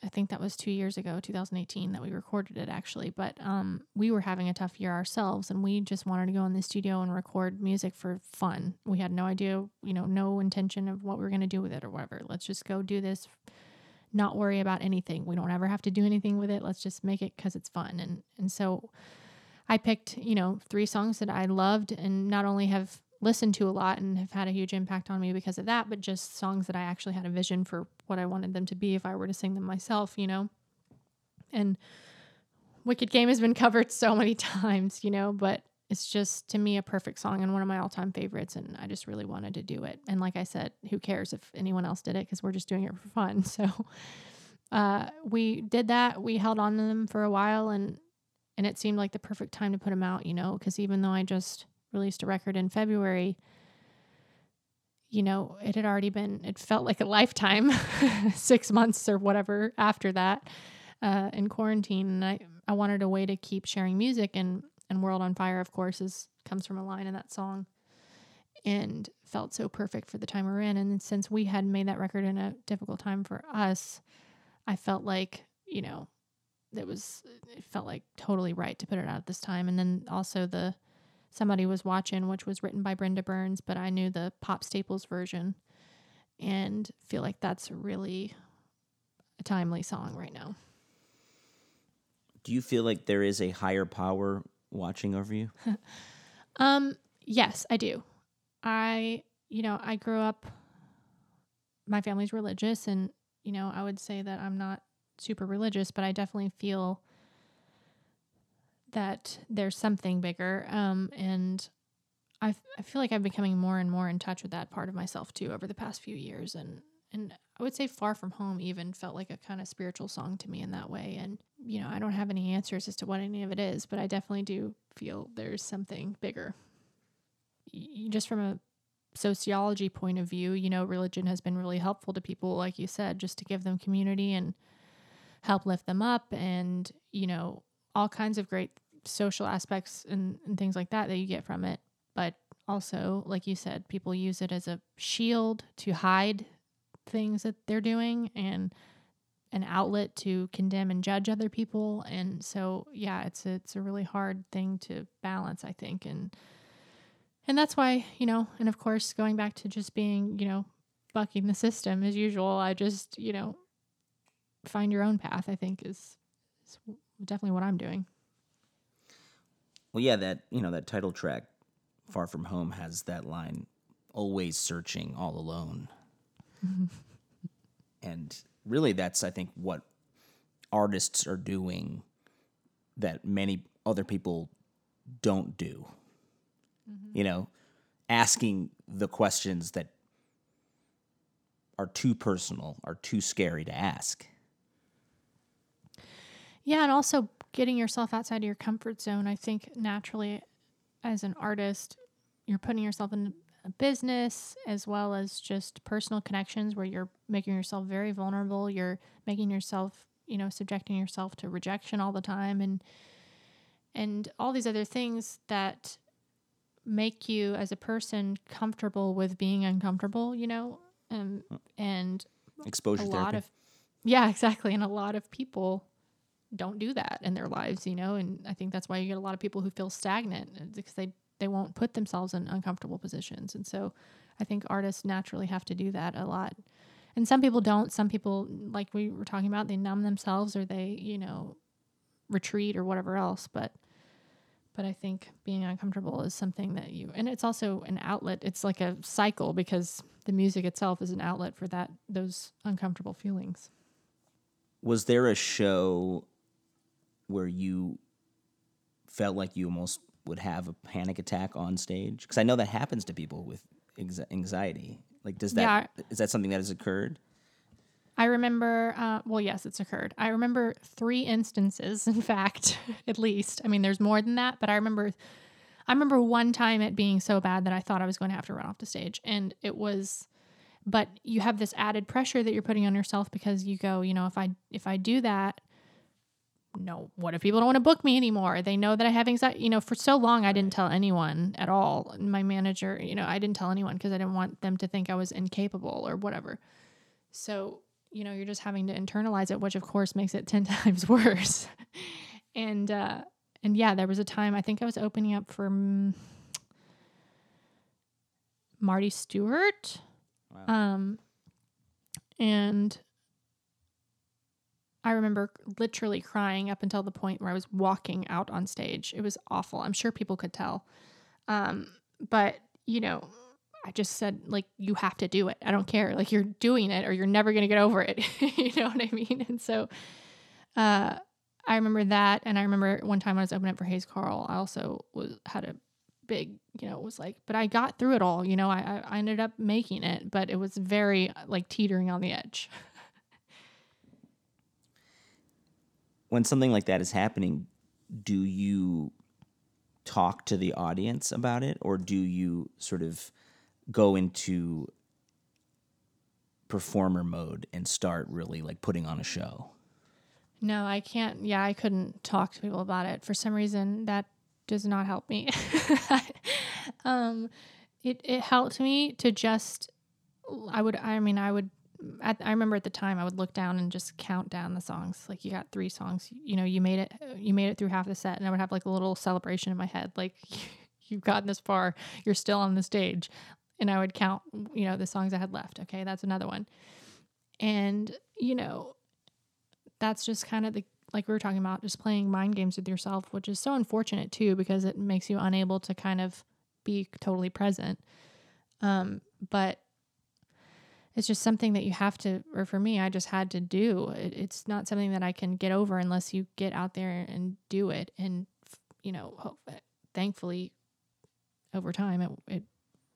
I think that was two years ago, 2018, that we recorded it actually. But um, we were having a tough year ourselves, and we just wanted to go in the studio and record music for fun. We had no idea, you know, no intention of what we were going to do with it or whatever. Let's just go do this not worry about anything. We don't ever have to do anything with it. Let's just make it because it's fun. And and so I picked, you know, three songs that I loved and not only have listened to a lot and have had a huge impact on me because of that, but just songs that I actually had a vision for what I wanted them to be if I were to sing them myself, you know. And Wicked Game has been [laughs] covered so many times, you know, but it's just to me a perfect song and one of my all-time favorites and I just really wanted to do it. And like I said, who cares if anyone else did it cuz we're just doing it for fun. [laughs] So uh we did that. We held on to them for a while and and it seemed like the perfect time to put them out, you know, cuz even though I just released a record in February, you know, it had already been it felt like a lifetime, [laughs] 6 months or whatever after that uh, in quarantine, and I I wanted a way to keep sharing music, and and World on Fire, of course, is comes from a line in that song, and felt so perfect for the time we're in. And since we had made that record in a difficult time for us, I felt like you know, it was it felt like totally right to put it out at this time. And then also the somebody was watching, which was written by Brenda Burns, but I knew the Pop Staples version, and feel like that's really a timely song right now. Do you feel like there is a higher power watching over you? [laughs] Um, yes, I do. I, you know, I grew up, my family's religious, and, you know, I would say that I'm not super religious, but I definitely feel that there's something bigger. Um, and I, I feel like I'm becoming more and more in touch with that part of myself too over the past few years. And, and I would say Far From Home even felt like a kind of spiritual song to me in that way. And, you know, I don't have any answers as to what any of it is, but I definitely do feel there's something bigger. Just from a sociology point of view, you know, religion has been really helpful to people, like you said, just to give them community and help lift them up and, you know, all kinds of great social aspects and, and things like that that you get from it. But also, like you said, people use it as a shield to hide things that they're doing and an outlet to condemn and judge other people and so yeah it's a, it's a really hard thing to balance i think and and that's why you know and of course going back to just being you know bucking the system as usual i just you know find your own path i think is, is definitely what i'm doing Well, yeah, that you know that title track, "Far From Home," has that line, "Always searching, all alone," [laughs] and really, that's I think what artists are doing that many other people don't do. Mm-hmm. You know, asking the questions that are too personal, are too scary to ask. Yeah, and also getting yourself outside of your comfort zone. I think naturally, as an artist, you're putting yourself in a business as well as just personal connections where you're making yourself very vulnerable. You're making yourself, you know, subjecting yourself to rejection all the time. And, and all these other things that make you as a person comfortable with being uncomfortable, you know, um, and Exposure a therapy. lot of yeah [laughs] exactly and a lot of people don't do that in their lives you know? And i think that's why you get a lot of people who feel stagnant uh, because they they won't put themselves in uncomfortable positions. And so i think artists naturally have to do that a lot. And some people don't. Some people like we were talking about they numb themselves or they you know retreat or whatever else. But but i think being uncomfortable is something that you and it's also an outlet. It's like a cycle because the music itself is an outlet for that those uncomfortable feelings. Was there a show where you felt like you almost would have a panic attack on stage? Because I know that happens to people with anxiety. Like, does that is Yeah. that something that has occurred? I remember, uh, well, yes, it's occurred. I remember three instances, [laughs] in fact, at least. I mean, there's more than that, but I remember, I remember one time it being so bad that I thought I was going to have to run off the stage, and it was. But you have this added pressure that you're putting on yourself because you go, you know, if I if I do that, no, what if people don't want to book me anymore? They know that I have anxiety. You know, for so long I didn't tell anyone at all. My manager, you know, I didn't tell anyone because I didn't want them to think I was incapable or whatever. So, you know, you're just having to internalize it, which of course makes it [laughs] 10 times worse. and, uh, and yeah, there was a time I think I was opening up for mm, Marty Stuart. Um, and I remember literally crying up until the point where I was walking out on stage. It was awful. I'm sure people could tell. Um, but, you know, I just said, like, you have to do it. I don't care. Like, you're doing it or you're never going to get over it. [laughs] you know what I mean? And so, uh, I remember that. And I remember one time I was opening up for Hayes Carll, I also was, had a big, you know, it was like, but I got through it all. You know, I- I ended up making it, but it was very like teetering on the edge. [laughs] When something like that is happening, do you talk to the audience about it, or do you sort of go into performer mode and start really like putting on a show? No, I can't. Yeah, I couldn't talk to people about it. For some reason, that does not help me. [laughs] um, it it helped me to just. I would. I mean, I would. At, I remember at the time I would look down and just count down the songs. Like you got three songs. You know, you made it. You made it through half the set, and I would have like a little celebration in my head. Like [laughs] you've gotten this far. You're still on the stage, and I would count. You know, the songs I had left. Okay, that's another one. And you know, that's just kind of the like we were talking about just playing mind games with yourself which is so unfortunate too because it makes you unable to kind of be totally present um but it's just something that you have to or for me i just had to do. It, it's not something that i can get over unless you get out there and do it. And you know hope, eh, thankfully over time it, it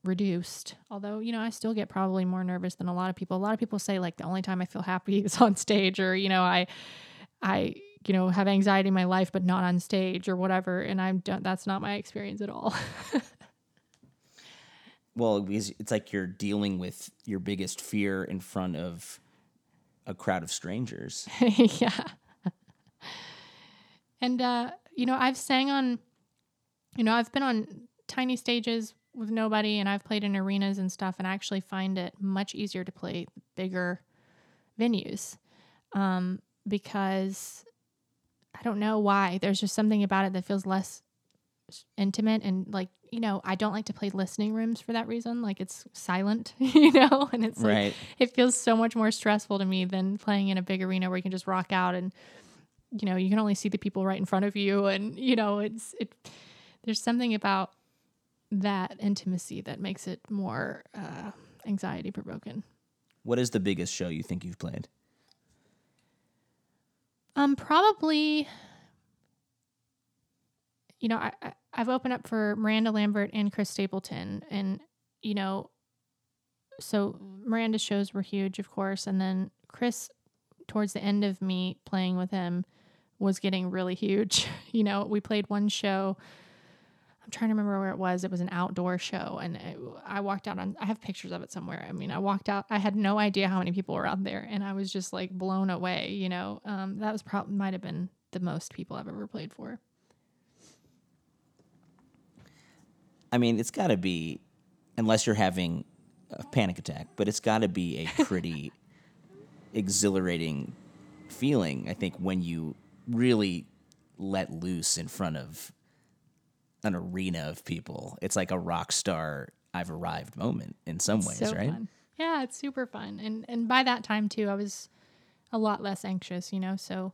reduced. Although you know i still get probably more nervous than a lot of people. A lot of people say like the only time i feel happy [laughs] is on stage or you know i i you know have anxiety in my life but not on stage or whatever. And i'm don't that's not my experience at all [laughs] Well, it's like you're dealing with your biggest fear in front of a crowd of strangers. [laughs] yeah and uh you know i've sang on you know i've been on tiny stages with nobody and i've played in arenas and stuff and i actually find it much easier to play bigger venues um because i don't know why there's just something about it that feels less intimate and like you know i don't like to play listening rooms for that reason like it's silent [laughs] you know and it's like Right. it feels so much more stressful to me than playing in a big arena where you can just rock out and you know you can only see the people right in front of you and you know it's it there's something about that intimacy that makes it more uh, anxiety provoking What is the biggest show you think you've played? Um, probably. You know, I, I've opened up for Miranda Lambert and Chris Stapleton, and you know, so Miranda's shows were huge, of course, and then Chris, towards the end of me playing with him, was getting really huge. [laughs] You know, we played one show. I'm trying to remember where it was. It was an outdoor show, and it, I walked out on. I have pictures of it somewhere. I mean, I walked out. I had no idea how many people were out there, and I was just like blown away. You know, um, that was probably might have been the most people I've ever played for. I mean, it's got to be, unless you're having a panic attack, but it's got to be a [laughs] pretty exhilarating feeling, I think, when you really let loose in front of an arena of people. It's like a rock star, I've arrived moment in some ways, so right? fun. Yeah, it's super fun. And and by that time too, I was a lot less anxious, you know, so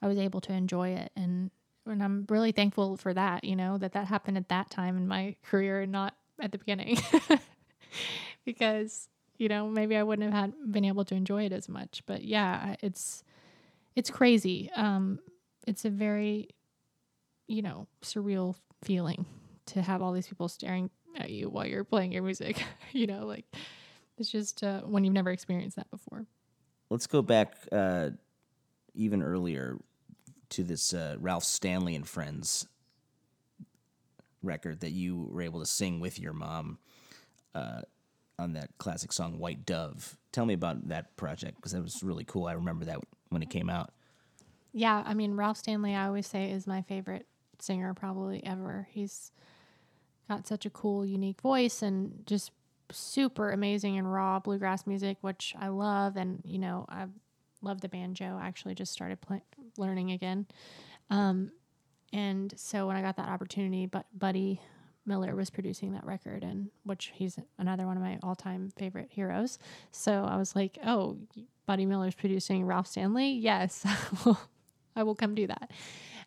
I was able to enjoy it and and I'm really thankful for that, you know, that that happened at that time in my career and not at the beginning. [laughs] because, you know, maybe I wouldn't have had been able to enjoy it as much. But yeah, it's it's crazy. Um it's a very you know, surreal feeling to have all these people staring at you while you're playing your music. [laughs] you know, like it's just uh, when you've never experienced that before. Let's go back uh, even earlier to this uh, Ralph Stanley and Friends record that you were able to sing with your mom uh, on that classic song White Dove. Tell me about that project because that was really cool. I remember that when it came out. Yeah, I mean Ralph Stanley, I always say is my favorite singer probably ever. He's got such a cool, unique voice and just super amazing and raw bluegrass music, which I love. And you know, I love the banjo. I actually just started play- learning again. Um, and so when I got that opportunity, but Buddy Miller was producing that record, and which he's another one of my all-time favorite heroes. So I was like, "Oh, Buddy Miller's producing Ralph Stanley? Yes, [laughs] I will come do that."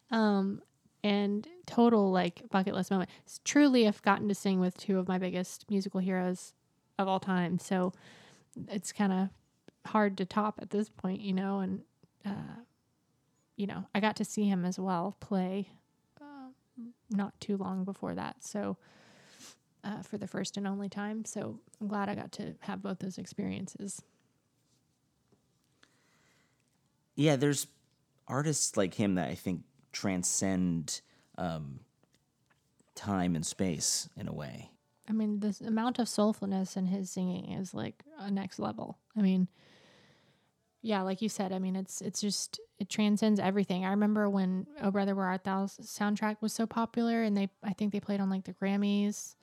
Um, and total like bucket list moment. Truly, I've gotten to sing with two of my biggest musical heroes of all time. So it's kind of hard to top at this point, you know. And uh, you know, I got to see him as well play uh, not too long before that. So uh, for the first and only time. So I'm glad I got to have both those experiences. Yeah, there's artists like him that I think transcend um, time and space in a way. I mean, the amount of soulfulness in his singing is like a next level. I mean, yeah, like you said, I mean, it's it's just it transcends everything. I remember when "Oh Brother Where Art Thou" soundtrack was so popular, and they I think they played on like the Grammys,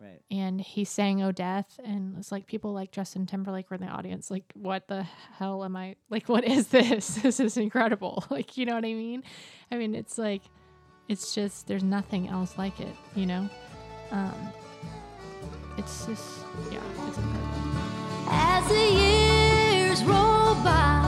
Right. and he sang "Oh Death," and it's like people like Justin Timberlake were in the audience, like, what the hell am I like? What is this? [laughs] This is incredible. [laughs] Like, you know what I mean? I mean, it's like, it's just there's nothing else like it, you know. Um, it's just yeah, it's incredible. As the roll by,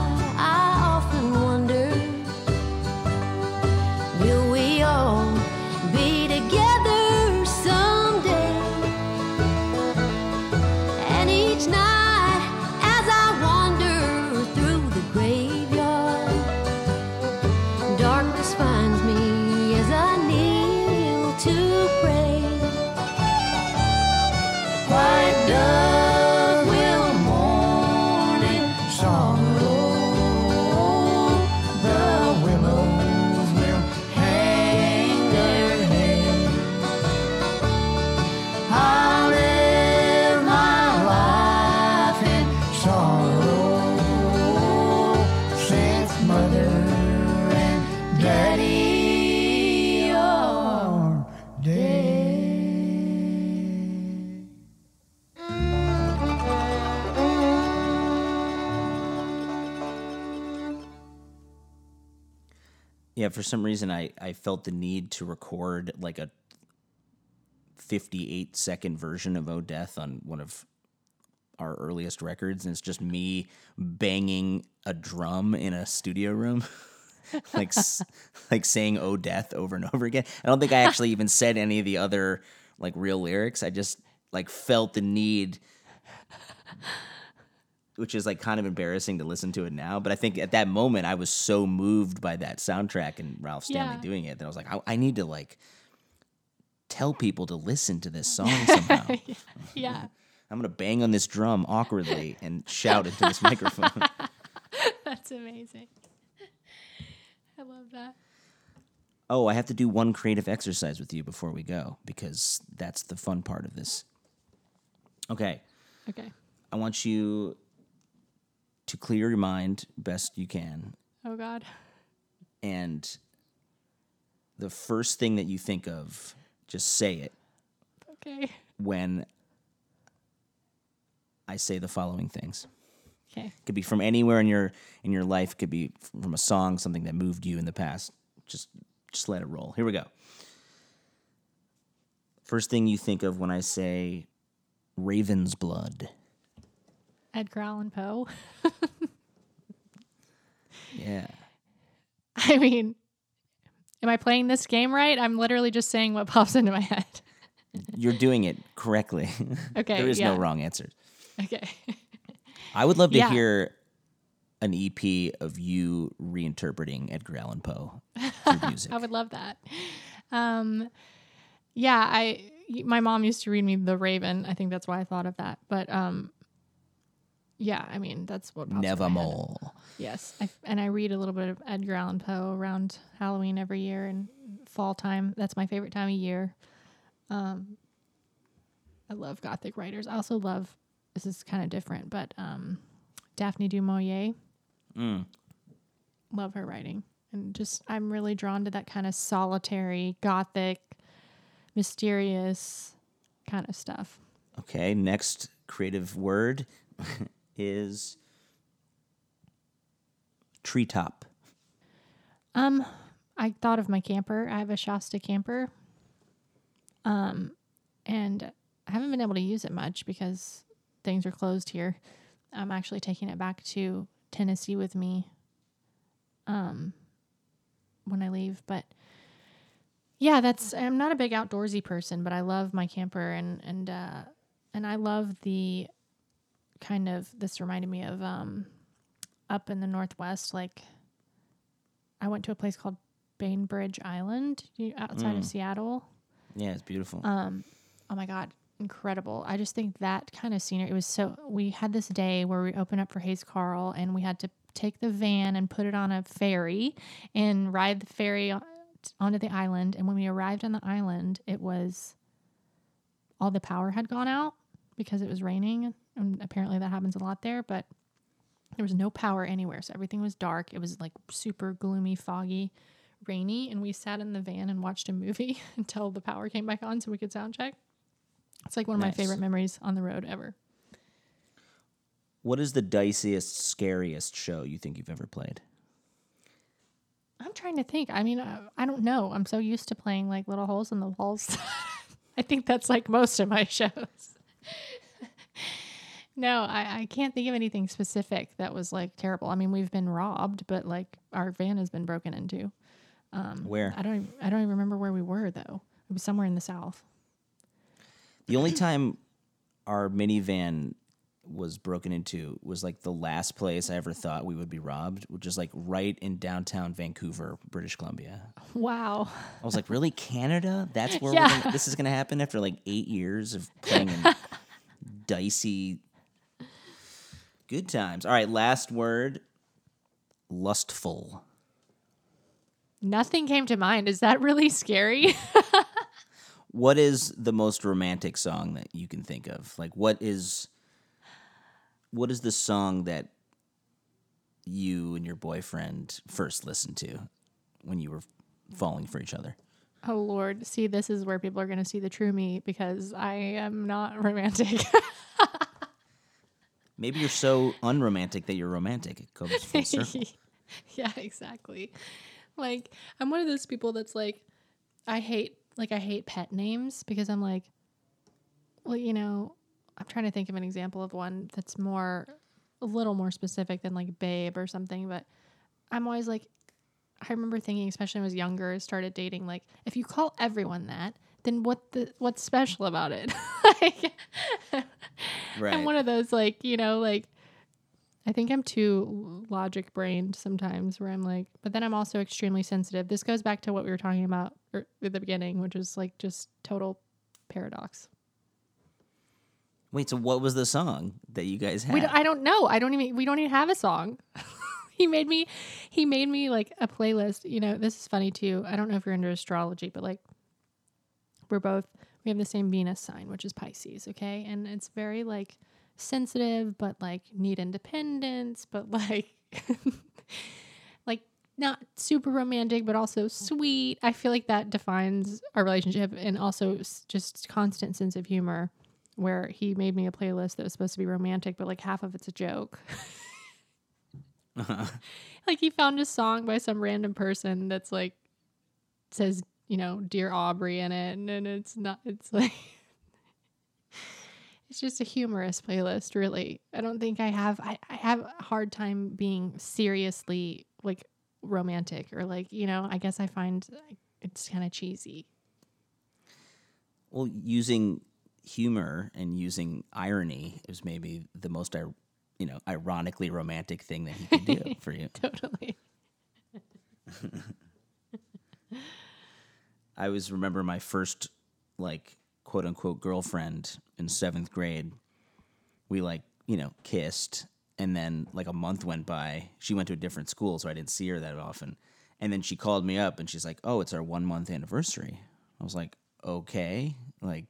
Yeah, for some reason I, I felt the need to record like a 58 second version of Oh Death on one of our earliest records, and it's just me banging a drum in a studio room. [laughs] like like saying "Oh Death" over and over again. I don't think I actually even said any of the other like real lyrics. I just like felt the need which is like kind of embarrassing to listen to it now. But I think at that moment I was so moved by that soundtrack and Ralph Stanley Yeah. doing it that I was like, I, I need to like tell people to listen to this [laughs] song somehow. [laughs] Yeah, I'm gonna bang on this drum awkwardly and shout into this microphone. [laughs] that's amazing. I love that. Oh, I have to do one creative exercise with you before we go because that's the fun part of this. Okay. Okay. I want you to clear your mind best you can Oh God. and the first thing that you think of, just say it. Okay. when I say the following things. Okay. Could be from anywhere in your in your life. Could be from a song, something that moved you in the past. Just just let it roll. Here we go. First thing you think of when I say Raven's blood. Edgar Allan Poe. [laughs] Yeah. I mean, am I playing this game right? I'm literally just saying what [laughs] pops into my head. You're doing it correctly. [laughs] Okay, there is no wrong answers. Okay. I would love to Yeah. hear an EP of you reinterpreting Edgar Allan Poe music. I would love that. Um, yeah, I my mom used to read me The Raven. I think that's why I thought of that. But um, yeah, I mean that's what pops into my head. Nevermore. Yes, I, and I read a little bit of Edgar Allan Poe around Halloween every year and fall time. That's my favorite time of year. Um, I love Gothic writers. I also love this is kind of different, but um, Daphne du Maurier. Mm. Love her writing, and just I'm really drawn to that kind of solitary, Gothic, mysterious kind of stuff. Okay, next creative word [laughs] is treetop. Um, I thought of my camper. I have a Shasta camper. Um, and I haven't been able to use it much because things are closed here. I'm actually taking it back to Tennessee with me. Um, when I leave, but yeah, that's I'm not a big outdoorsy person, but I love my camper and and uh and I love the kind of this reminded me of um up in the northwest like I went to a place called Bainbridge Island outside of Seattle. Yeah, it's beautiful. Um, oh my god, incredible! I just think that kind of scenery. It was so. We had this day where we opened up for Hayes Carll, and we had to take the van and put it on a ferry and ride the ferry onto the island. And when we arrived on the island, it was all the power had gone out because it was raining, and apparently that happens a lot there. But there was no power anywhere, so everything was dark. It was like super gloomy, foggy rainy and we sat in the van and watched a movie [laughs] until the power came back on so we could sound check. It's like one of Nice. my favorite memories on the road ever. what is the diciest, scariest show you think you've ever played? I'm trying to think. I mean, I, I don't know. I'm so used to playing like little holes in the walls. [laughs] I think that's like most of my [laughs] shows. No, I, I can't think of anything specific that was like terrible. I mean, we've been robbed, but like our van has been broken into. Um, Where? I don't. Even, I don't even remember where we were though. It was somewhere in the south. The only time our minivan was broken into was like the last place I ever thought we would be robbed, which is like right in downtown Vancouver, British Columbia. Wow. I was like, really, Canada? That's [laughs] where Yeah. we're gonna, this is going to happen after like eight years of playing in [laughs] dicey. Good times. All right, last word lustful. Nothing came to mind. Is that really scary? [laughs] What is the most romantic song that you can think of? Like, what is what is the song that you and your boyfriend first listened to when you were falling for each other? oh Lord. See, this is where people are going to see the true me because I am not romantic. [laughs] Maybe you're so unromantic that you're romantic. It goes full [laughs] circle. yeah, exactly. Like I'm one of those people that's like I hate like I hate pet names because I'm like well, you know, I'm trying to think of an example of one that's more a little more specific than like babe or something, but I'm always like I remember thinking, especially when I was younger, started dating, like if you call everyone that, then what the what's special about it? [laughs] like, Right. I'm one of those like you know like I think I'm too logic brained sometimes where I'm like, but then I'm also extremely sensitive. This goes back to what we were talking about er, at the beginning, which is like just total paradox. Wait, so what was the song that you guys had? We don't, I don't know. I don't even. We don't even have a song. [laughs] he made me. He made me like a playlist. You know, this is funny too. I don't know if you're into astrology, but like, we're both. We have the same Venus sign, which is Pisces. Okay, and it's very like sensitive, but like need independence, but [laughs] like, like not super romantic, but also sweet. I feel like that defines our relationship, and also just constant sense of humor. Where he made me a playlist that was supposed to be romantic, but like half of it's a joke. [laughs] [laughs] like he found a song by some random person that's like says you know dear Aubrie in it and, and it's not it's like [laughs] it's just a humorous playlist really. I don't think i have I, I have a hard time being seriously like romantic or like you know i guess i find it's kind of cheesy. Well, using humor and using irony is maybe the most, you know, ironically romantic thing that he could do [laughs] for you. totally [laughs] I always remember my first like quote unquote girlfriend in seventh grade. We like you know kissed, and then like a month went by. She went to a different school, so I didn't see her that often. And then she called me up, and she's like, "Oh, it's our one month anniversary." I was like, "Okay, like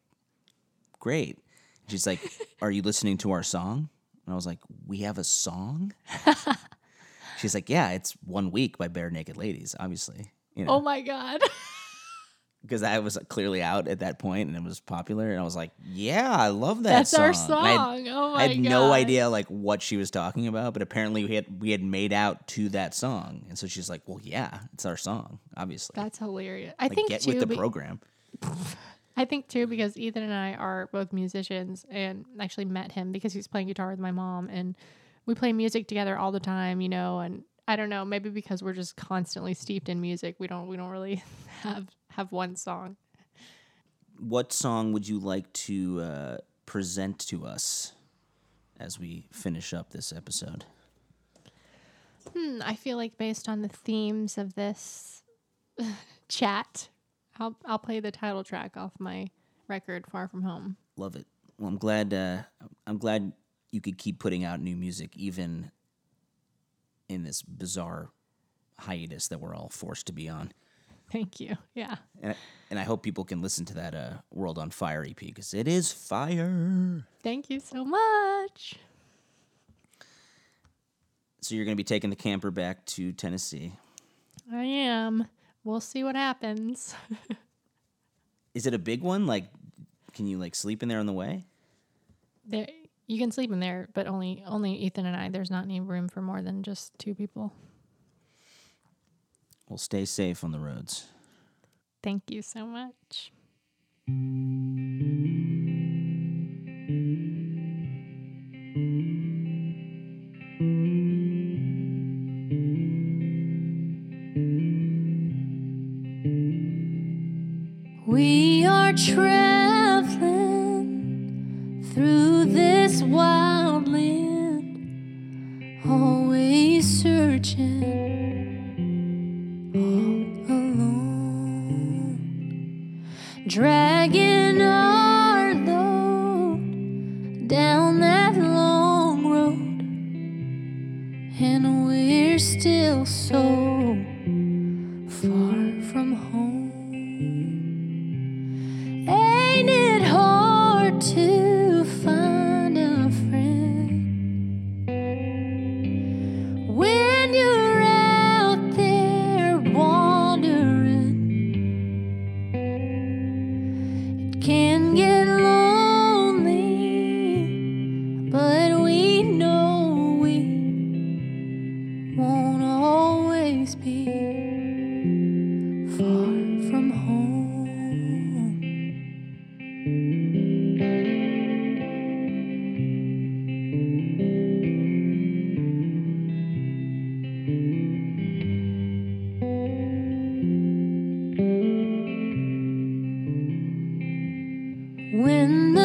great." She's like, [laughs] "Are you listening to our song?" And I was like, "We have a song." [laughs] She's like, "Yeah, it's one week by Barenaked Ladies, obviously." You know oh my god [laughs] because I was clearly out at that point and it was popular, and I was like, "Yeah, I love that that's song." our And I song oh my god. I had god no idea like what she was talking about, but apparently we had we had made out to that song, and so she's like, "Well, yeah, it's our song, obviously." that's hilarious i like, think get too with the be- program. I think too because Ethan and I are both musicians and actually met him because he was playing guitar with my mom and we play music together all the time, you know, and I don't know, maybe because we're just constantly steeped in music, we don't we don't really [laughs] have have one song. What song would you like to uh, present to us as we finish up this episode? Hmm, I feel like based on the themes of this [laughs] chat, I'll I'll play the title track off my record Far From Home. Love it. Well, I'm glad. Uh, I'm glad you could keep putting out new music, even in this bizarre hiatus that we're all forced to be on. Thank you. Yeah. And and I hope people can listen to that uh, World on Fire EP because it is fire. Thank you so much. So you're going to be taking the camper back to Tennessee. I am. We'll see what happens. [laughs] Is it a big one? Like, can you like sleep in there on the way? There, you can sleep in there, but only only Ethan and I. There's not any room for more than just two people. Well, stay safe on the roads. Thank you so much. We are traveling through this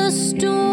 the storms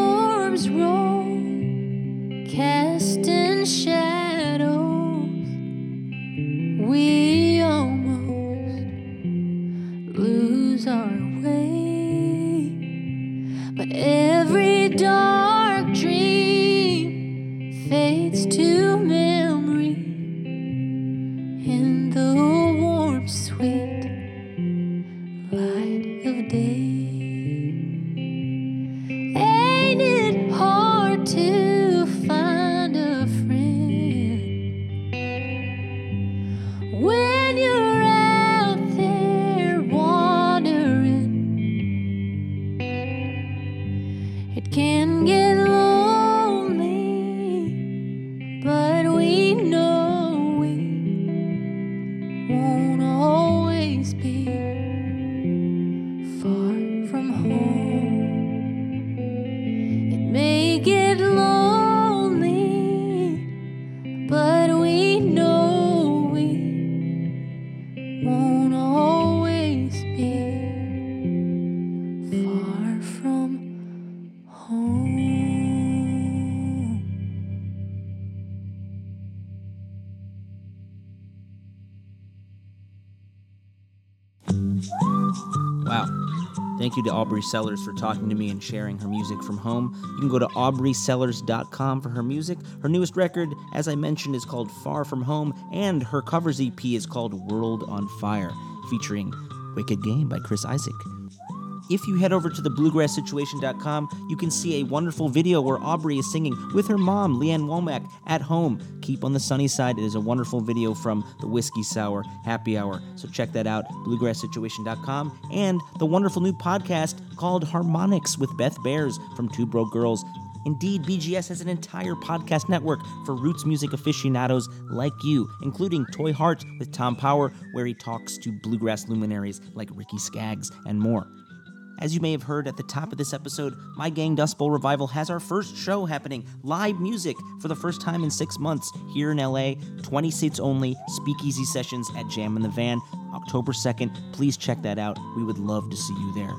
you to Aubrie Sellers for talking to me and sharing her music from home. You can go to aubriesellers.com for her music. Her newest record, as I mentioned, is called Far From Home, and her covers EP is called World on Fire, featuring Wicked Game by Chris Isaak. If you head over to the bluegrasssituation.com, you can see a wonderful video where Aubrie is singing with her mom, Lee Ann Womack, at home. Keep on the sunny side. It is a wonderful video from the Whiskey Sour Happy Hour. So check that out, bluegrasssituation.com, and the wonderful new podcast called Harmonics with Beth Behrs from Two Broke Girls. Indeed, BGS has an entire podcast network for roots music aficionados like you, including Toy Heart with Tom Power, where he talks to bluegrass luminaries like Ricky Skaggs and more. As you may have heard at the top of this episode, My Gang Dust Bowl Revival has our first show happening live music for the first time in six months here in LA. 20 seats only, speakeasy sessions at Jam in the Van, October 2nd. Please check that out. We would love to see you there.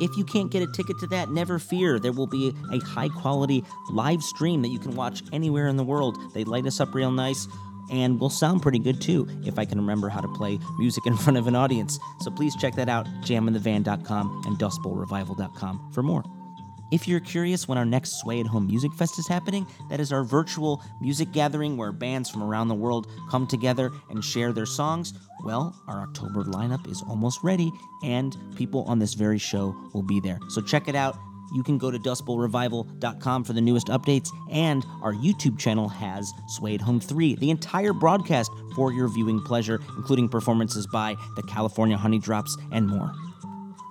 If you can't get a ticket to that, never fear. There will be a high quality live stream that you can watch anywhere in the world. They light us up real nice and will sound pretty good too if I can remember how to play music in [laughs] front of an audience. So please check that out, jaminthevan.com and dustbowlrevival.com for more. If you're curious when our next Sway at Home Music Fest is happening, that is our virtual music gathering where bands from around the world come together and share their songs. Well, our October lineup is almost ready, and people on this very show will be there. So check it out. You can go to dustbowlrevival.com for the newest updates, and our YouTube channel has at Home 3, the entire broadcast for your viewing pleasure, including performances by the California Honey Drops and more.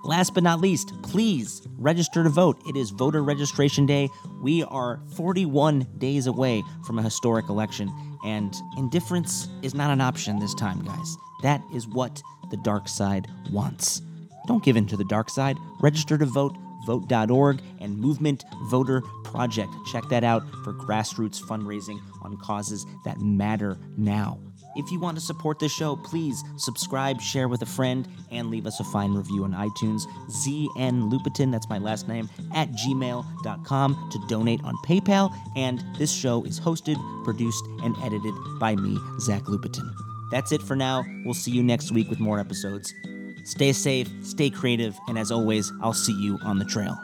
Last but not least, please register to vote. It is voter registration day. We are 41 days away from a historic election, and indifference is not an option this time, guys. That is what the dark side wants. Don't give in to the dark side. Register to vote, vote.org, and Movement Voter Project. Check that out for grassroots fundraising on causes that matter now. If you want to support this show, please subscribe, share with a friend, and leave us a fine review on iTunes. ZN Lupetin, that's my last name, at gmail.com to donate on PayPal. And this show is hosted, produced, and edited by me, Zach Lupetin. That's it for now. We'll see you next week with more episodes. Stay safe, stay creative, and as always, I'll see you on the trail.